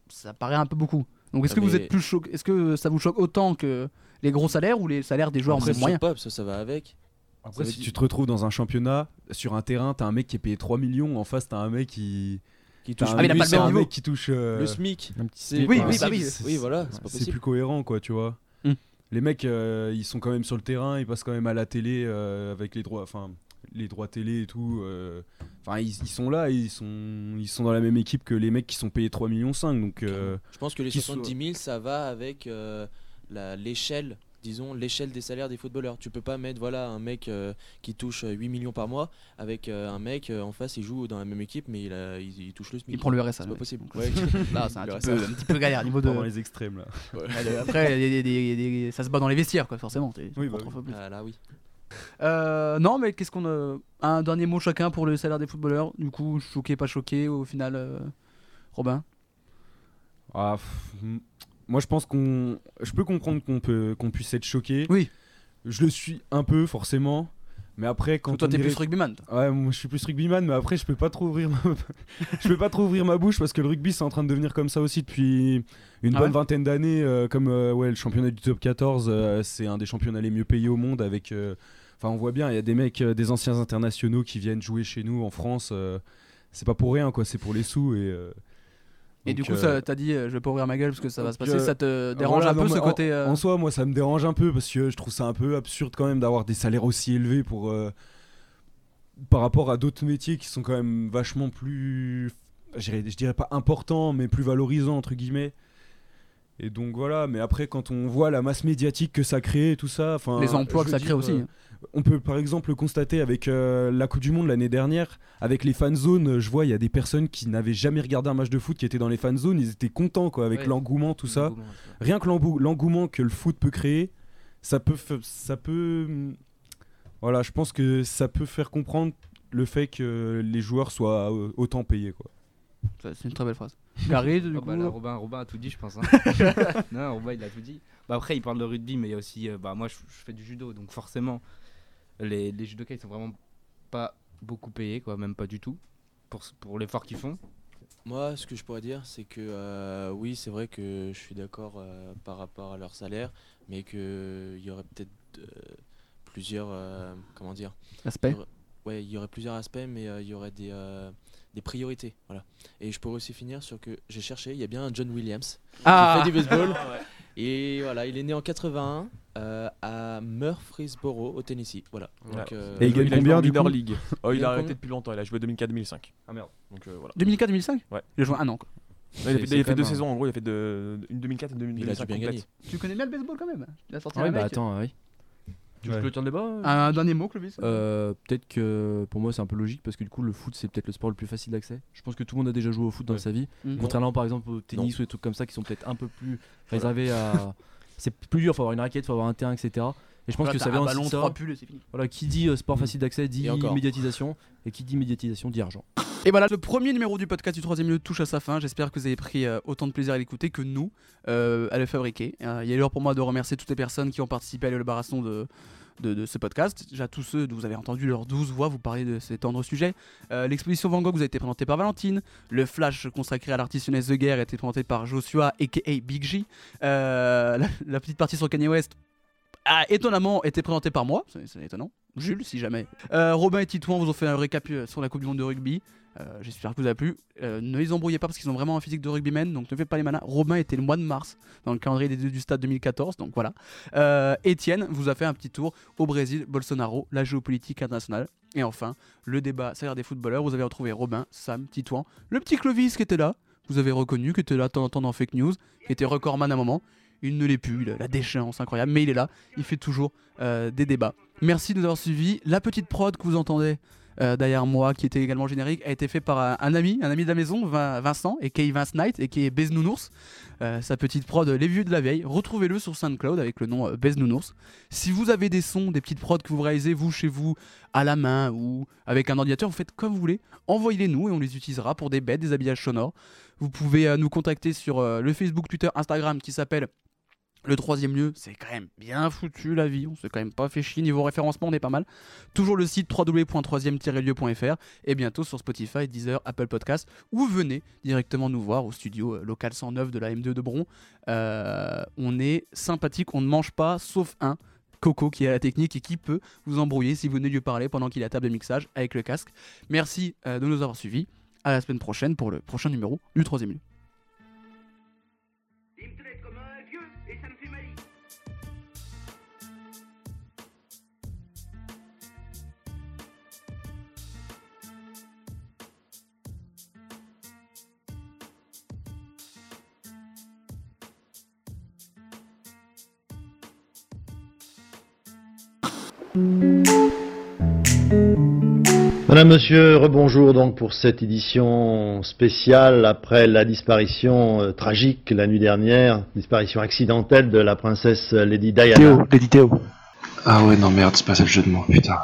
ça paraît un peu beaucoup. Donc est-ce Ah, que vous êtes plus choqué, est-ce que ça vous choque autant que les gros salaires ou les salaires des joueurs Après, ça moyens parce que ça va avec. Après, Ça si tu te retrouves dans un championnat, sur un terrain, t'as un mec qui est payé 3 millions, en face, t'as un mec qui. Qui touche- Ah, mais il a pas le même un niveau. mec qui touche. euh, Le SMIC. un petit. Oui, oui, bah oui. Oui, voilà, c'est plus cohérent, quoi, tu vois. Hmm. Les mecs, euh, ils sont quand même sur le terrain, ils passent quand même à la télé euh, avec les droits. Enfin. Les droits télé et tout. euh, Enfin, ils, ils sont là, ils sont, ils sont dans la même équipe que les mecs qui sont payés 3 millions 5. Donc, euh, Je pense que les qui 70 000, ça va avec euh, la- l'échelle, disons, l'échelle des salaires des footballeurs. Tu peux pas mettre voilà, un mec euh, qui touche euh, 8 millions par mois avec euh, un mec euh, en face, il joue dans la même équipe, mais il, a- il, il touche le SMIC. Il prend le RSA, C'est pas possible. Donc, Ouais. Là, c'est un, petit peu, RSA. un petit peu galère niveau de. Vraiment les extrêmes, là. Ouais. Allez, Après, il y a des- des- des- ça se bat dans les vestiaires, quoi, forcément. Oui, bah oui. Ah, là, oui. Euh, non, mais qu'est-ce qu'on a Un dernier mot chacun pour le salaire des footballeurs. Du coup, choqué, pas choqué, au final, euh, Robin? Ah, pff, moi je pense qu'on. Je peux comprendre qu'on peut qu'on puisse être choqué. Oui. Je le suis un peu forcément. Mais après quand Toi, t'es plus rugbyman. Ouais, moi je suis plus rugbyman, mais après je peux pas trop ouvrir ma... je peux pas trop ouvrir ma bouche parce que le rugby c'est en train de devenir comme ça aussi depuis une Ah bonne ouais vingtaine d'années. euh, comme euh, ouais, le championnat du top 14, euh, c'est un des championnats les mieux payés au monde avec. Enfin, on voit bien, il y a des mecs, euh, des anciens internationaux qui viennent jouer chez nous en France. euh, c'est pas pour rien, quoi. C'est pour les sous et. euh, Et du coup, euh, ça- t'as dit, euh, je vais pas ouvrir ma gueule parce que ça va se donc, passer. euh, Ça te dérange voilà, un peu ce mais en- côté. euh, En soi, moi, ça me dérange un peu parce que je trouve ça un peu absurde quand même d'avoir des salaires aussi élevés pour. euh, par rapport à d'autres métiers qui sont quand même vachement plus. Je dirais, je dirais pas importants, mais plus valorisants, entre guillemets. Et donc voilà, mais après, quand on voit la masse médiatique que ça crée et tout ça. enfin, Les emplois que ça crée aussi. euh, on peut par exemple le constater avec euh, la Coupe du Monde l'année dernière, avec les fan zones. Je vois, il y a des personnes qui n'avaient jamais regardé un match de foot qui étaient dans les fan zones. Ils étaient contents quoi, avec Ouais. l'engouement, tout ça. Rien que l'engou- l'engouement que le foot peut créer, ça peut, ça peut, hum, voilà, je pense que ça peut faire comprendre le fait que les joueurs soient euh, autant payés quoi. C'est une très belle phrase. Gary, du Oh, coup. bah là, Robin, Robin a tout dit, je pense. hein. non, Robin, il a tout dit. Bah, après, il parle de rugby, mais il y a aussi. euh, bah, moi, je, je fais du judo, donc forcément, les, les judokas, ils sont vraiment pas beaucoup payés, quoi, même pas du tout, pour, pour l'effort qu'ils font. Moi, ce que je pourrais dire, c'est que euh, oui, c'est vrai que je suis d'accord euh, par rapport à leur salaire, mais qu'il y aurait peut-être euh, plusieurs. euh, comment dire? Aspects Il y aurait- Ouais, il y aurait plusieurs aspects, mais euh, il y aurait des, euh, des priorités. Voilà. Et je pourrais aussi finir sur que j'ai cherché, il y a bien un John Williams Ah. qui fait du baseball. Ouais. Et voilà, il est né en 81 euh, à Murfreesboro, au Tennessee. Voilà. Donc, euh, Et il gagne a joué combien, en du minor coup league Oh, il, a arrêté combien depuis longtemps, il a joué 2004-2005. Ah merde. Donc euh, voilà. 2004-2005 Ouais. Il a joué un an, quoi. Ouais, il a fait, C'est- il a c'est fait deux saisons en gros, il a fait de, une 2004 et une Il a dû 2005 bien complète. gagner. Tu connais bien le baseball quand même Il a sorti Ouais, un bah mec. attends, oui. Tu veux que je clôture le débat euh Un dernier mot, Clovis? Euh, peut-être que pour moi c'est un peu logique parce que du coup le foot c'est peut-être le sport le plus facile d'accès. Je pense que tout le monde a déjà joué au foot dans Ouais. sa vie. Mm. Contrairement par exemple au tennis ou des trucs comme ça qui sont peut-être un peu plus réservés à. C'est plus dur, faut avoir une raquette, faut avoir un terrain, etc. Et je pense Voilà, que ça un vient aussi ballon, trois pulls et c'est fini. Voilà, qui dit euh, sport facile d'accès dit Et médiatisation et qui dit médiatisation dit argent. Et voilà, le premier numéro du podcast du troisième lieu touche à sa fin. J'espère que vous avez pris euh, autant de plaisir à l'écouter que nous euh, à le fabriquer. Euh, il est l'heure pour moi de remercier toutes les personnes qui ont participé à l'élaboration de, de, de ce podcast. Déjà tous ceux dont vous avez entendu leurs douze voix vous parler de ces tendres sujets. Euh, L'exposition Van Gogh vous a été présentée par Valentine. Le flash consacré à l'artiste jeunesse The Guerre a été présenté par Joshua aka Big J. Euh, la, la petite partie sur Kanye West a étonnamment été présenté par moi, c'est étonnant. Jules, si jamais. Euh, Robin et Titouan vous ont fait un récap euh, sur la Coupe du Monde de rugby. Euh, J'espère que vous a plu. Ne les embrouillez pas parce qu'ils ont vraiment un physique de rugbyman, donc ne faites pas les manas. Robin était le mois de mars dans le calendrier des deux du stade 2014, donc voilà. Étienne vous a fait un petit tour au Brésil, Bolsonaro, la géopolitique internationale. Et enfin, le débat salaire des footballeurs. Vous avez retrouvé Robin, Sam, Titouan, le petit Clovis qui était là. Vous avez reconnu, qui était là de temps en temps dans Fake News, qui était recordman à un moment. Il ne l'est plus, la déchéance incroyable, mais il est là, il fait toujours euh, des débats. Merci de nous avoir suivis. La petite prod que vous entendez euh, derrière moi, qui était également générique, a été fait par un, ami, un ami de la maison, Vin- Vincent, et qui est Vince Knight, et qui est Bez Nounours. Euh, sa petite prod Les Vieux de la Vieille. Retrouvez-le sur SoundCloud avec le nom euh, Nounours. Si vous avez des sons, des petites prods que vous réalisez vous chez vous à la main ou avec un ordinateur, vous faites comme vous voulez. Envoyez-les nous et on les utilisera pour des bêtes, des habillages sonores. Vous pouvez nous contacter sur le Facebook, Twitter, Instagram qui s'appelle le troisième lieu, c'est quand même bien foutu la vie, on s'est quand même pas fait chier niveau référencement, on est pas mal. Toujours le site www.3e-lieu.fr et bientôt sur Spotify, Deezer, Apple Podcast ou venez directement nous voir au studio euh, local 109 de la M2 de Bron. Euh, on est sympathique, on ne mange pas sauf un. Coco qui est à la technique et qui peut vous embrouiller si vous venez lui parler pendant qu'il est à table de mixage avec le casque. Merci euh, de nous avoir suivis. À la semaine prochaine pour le prochain numéro du troisième lieu. Madame, Monsieur, rebonjour donc pour cette édition spéciale après la disparition euh, tragique la nuit dernière, disparition accidentelle de la princesse Lady Diana. Théo, Lady Théo. Ah ouais, non merde, c'est pas ça le jeu de mots, putain.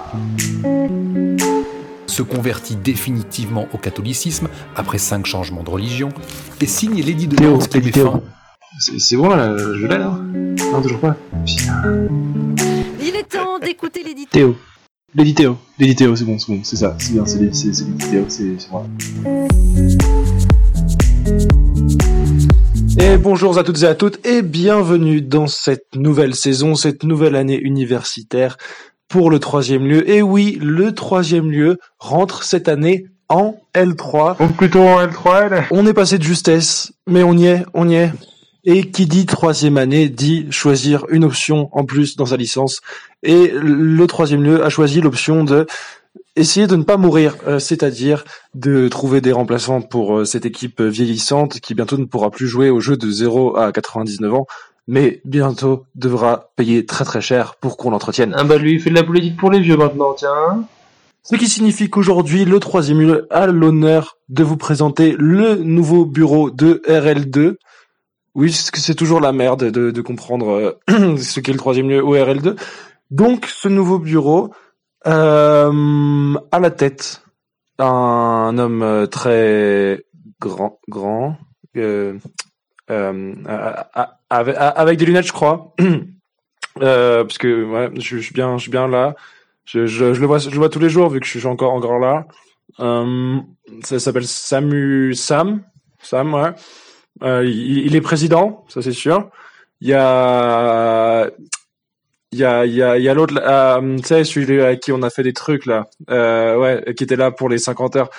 se convertit définitivement au catholicisme après cinq changements de religion et signe Lady de qui met fin. C'est c'est bon là, je l'ai là? Non, toujours pas. Putain. Temps d'écouter l'édito. Théo. Lady Théo, c'est bon, c'est bon, c'est ça, c'est bien, c'est c'est c'est moi. Et bonjour à toutes et à toutes et bienvenue dans cette nouvelle saison, cette nouvelle année universitaire pour le troisième lieu. Et oui, le troisième lieu rentre cette année en L3. Ou plutôt en L3L. On est passé de justesse, mais on y est, on y est. Et qui dit troisième année dit choisir une option en plus dans sa licence. Et le troisième lieu a choisi l'option de essayer de ne pas mourir, euh, c'est-à-dire de trouver des remplaçants pour euh, cette équipe vieillissante qui bientôt ne pourra plus jouer au jeu de 0 à 99 ans, mais bientôt devra payer très très cher pour qu'on l'entretienne. Ah bah lui il fait de la politique pour les vieux maintenant, tiens. Ce qui signifie qu'aujourd'hui, le troisième lieu a l'honneur de vous présenter le nouveau bureau de RL2. Oui, c'est toujours la merde de, de comprendre euh, ce qu'est le troisième lieu au RL2. Donc, ce nouveau bureau, euh, à la tête, un homme euh, très grand, grand, euh, euh, avec, des lunettes, je crois, euh, parce que ouais, je, suis bien, je suis bien là. Je, le vois, je le vois tous les jours vu que je suis encore encore là. Ça s'appelle Samu Sam, Sam, ouais. Euh, il, est président, ça c'est sûr. Il y a il y a, il y a, l'autre, euh, tu sais, celui à qui on a fait des trucs, là, euh, ouais, qui était là pour les 50 heures,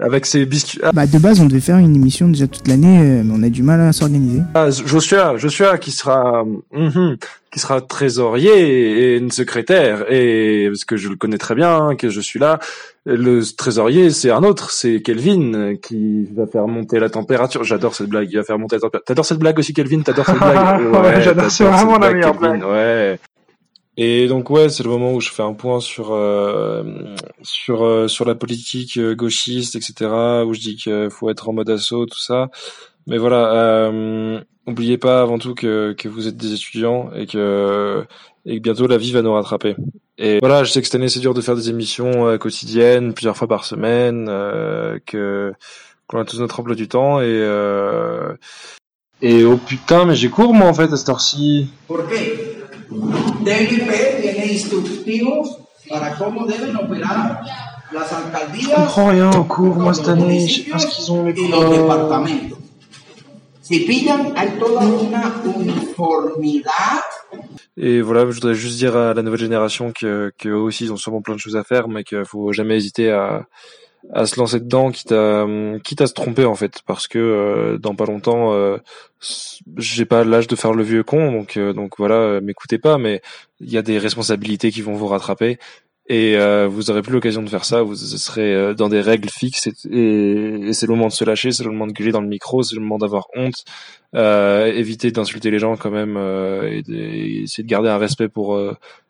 avec ses biscuits. Bah de base on devait faire une émission déjà toute l'année, euh, mais on a du mal à s'organiser. Ah, Joshua, Joshua qui sera, mhm, qui sera trésorier et, une secrétaire, et parce que je le connais très bien, que je suis là. Le trésorier, c'est un autre, c'est Kelvin euh, qui va faire monter la température. J'adore cette blague. Il va faire monter la température. T'adores cette blague aussi, Kelvin? T'adores cette blague? Ouais, j'adore, c'est vraiment la blague, meilleure blague. Ouais. Et donc ouais, c'est le moment où je fais un point sur euh, sur euh, sur la politique euh, gauchiste, etc. Où je dis qu'il faut être en mode assaut, tout ça. Mais voilà, euh, oubliez pas avant tout que que vous êtes des étudiants et que et que bientôt la vie va nous rattraper. Et voilà, je sais que cette année c'est dur de faire des émissions euh, quotidiennes, plusieurs fois par semaine, euh, que qu'on a tous notre emploi du temps et et oh putain, mais j'ai cours moi en fait à cette heure-ci. ¿Por DLP tiene instructivos para cómo deben operar las Je alcaldías comprends rien au cours moi cette année, je sais pas ce qu'ils ont los cours. departamentos. Si pillan, hay toda una uniformidad Et voilà, je voudrais juste dire à la nouvelle génération que, que eux aussi ils ont sûrement plein de choses à faire, mais qu'il faut jamais hésiter à, à se lancer dedans, quitte à, quitte à se tromper en fait, parce que euh, dans pas longtemps, euh, j'ai pas l'âge de faire le vieux con, donc euh, donc voilà, euh, m'écoutez pas, mais il y a des responsabilités qui vont vous rattraper. Et euh, vous aurez plus l'occasion de faire ça, vous serez euh, dans des règles fixes et, c'est le moment de se lâcher, c'est le moment de gueuler dans le micro, c'est le moment d'avoir honte, éviter d'insulter les gens quand même et, et essayer de garder un respect pour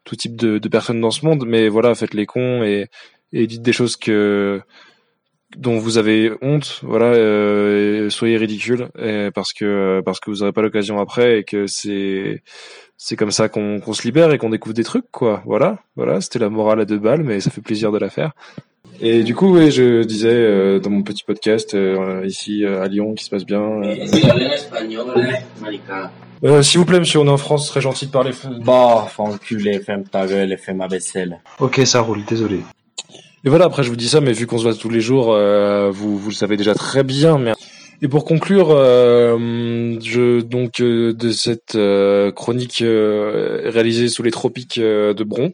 tout type de, de personnes dans ce monde, mais voilà, faites les cons et, et dites des choses que dont vous avez honte, voilà, euh, soyez ridicule et parce que parce que vous aurez pas l'occasion après et que c'est c'est comme ça qu'on qu'on se libère et qu'on découvre des trucs quoi. Voilà, voilà, c'était la morale à deux balles, mais ça fait plaisir de la faire. Et du coup, oui, je disais euh, dans mon petit podcast euh, ici euh, à Lyon qui se passe bien. euh, S'il vous plaît, monsieur, on est en France, ce serait gentil de parler. Bah, enculé, ferme ta gueule et fais ma vaisselle. Ok, ça roule, désolé. Et voilà, après je vous dis ça, mais vu qu'on se voit tous les jours, euh, vous, vous le savez déjà très bien. Mais... Et pour conclure, euh, je donc euh, de cette euh, chronique euh, réalisée sous les tropiques euh, de Bron,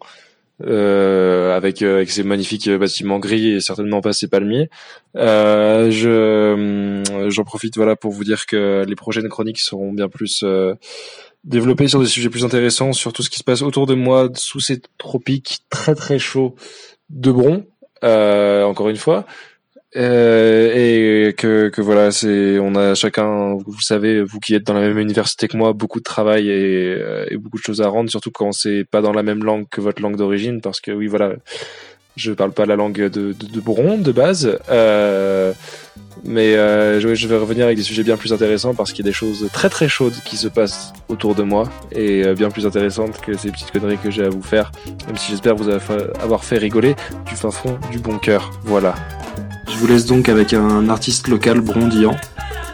avec avec ces magnifiques bâtiments gris et certainement pas ces palmiers, je euh, j'en profite voilà pour vous dire que les prochaines chroniques seront bien plus développées sur des sujets plus intéressants, sur tout ce qui se passe autour de moi sous ces tropiques très très chauds de Bron, euh, encore une fois. Euh, et que, que voilà, c'est on a chacun, vous savez, vous qui êtes dans la même université que moi, beaucoup de travail et, euh, et beaucoup de choses à rendre, surtout quand c'est pas dans la même langue que votre langue d'origine, parce que oui, voilà, je parle pas la langue de, de, de base, euh, mais euh, je, je vais revenir avec des sujets bien plus intéressants parce qu'il y a des choses très très chaudes qui se passent autour de moi et euh, bien plus intéressantes que ces petites conneries que j'ai à vous faire, même si j'espère vous avoir fait rigoler du fin fond du bon cœur. Voilà. Je vous laisse donc avec un artiste local brondillant.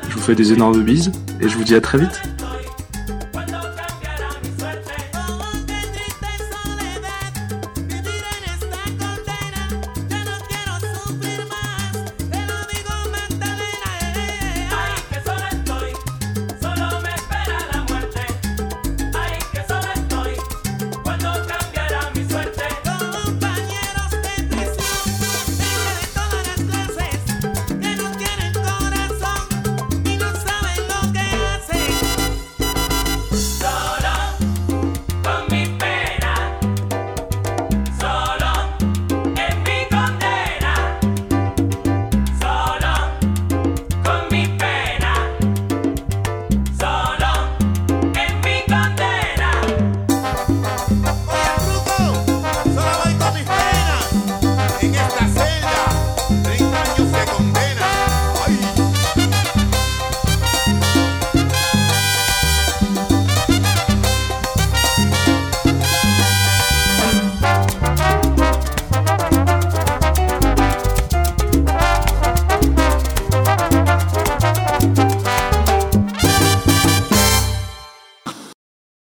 Je vous fais des énormes bises et je vous dis à très vite.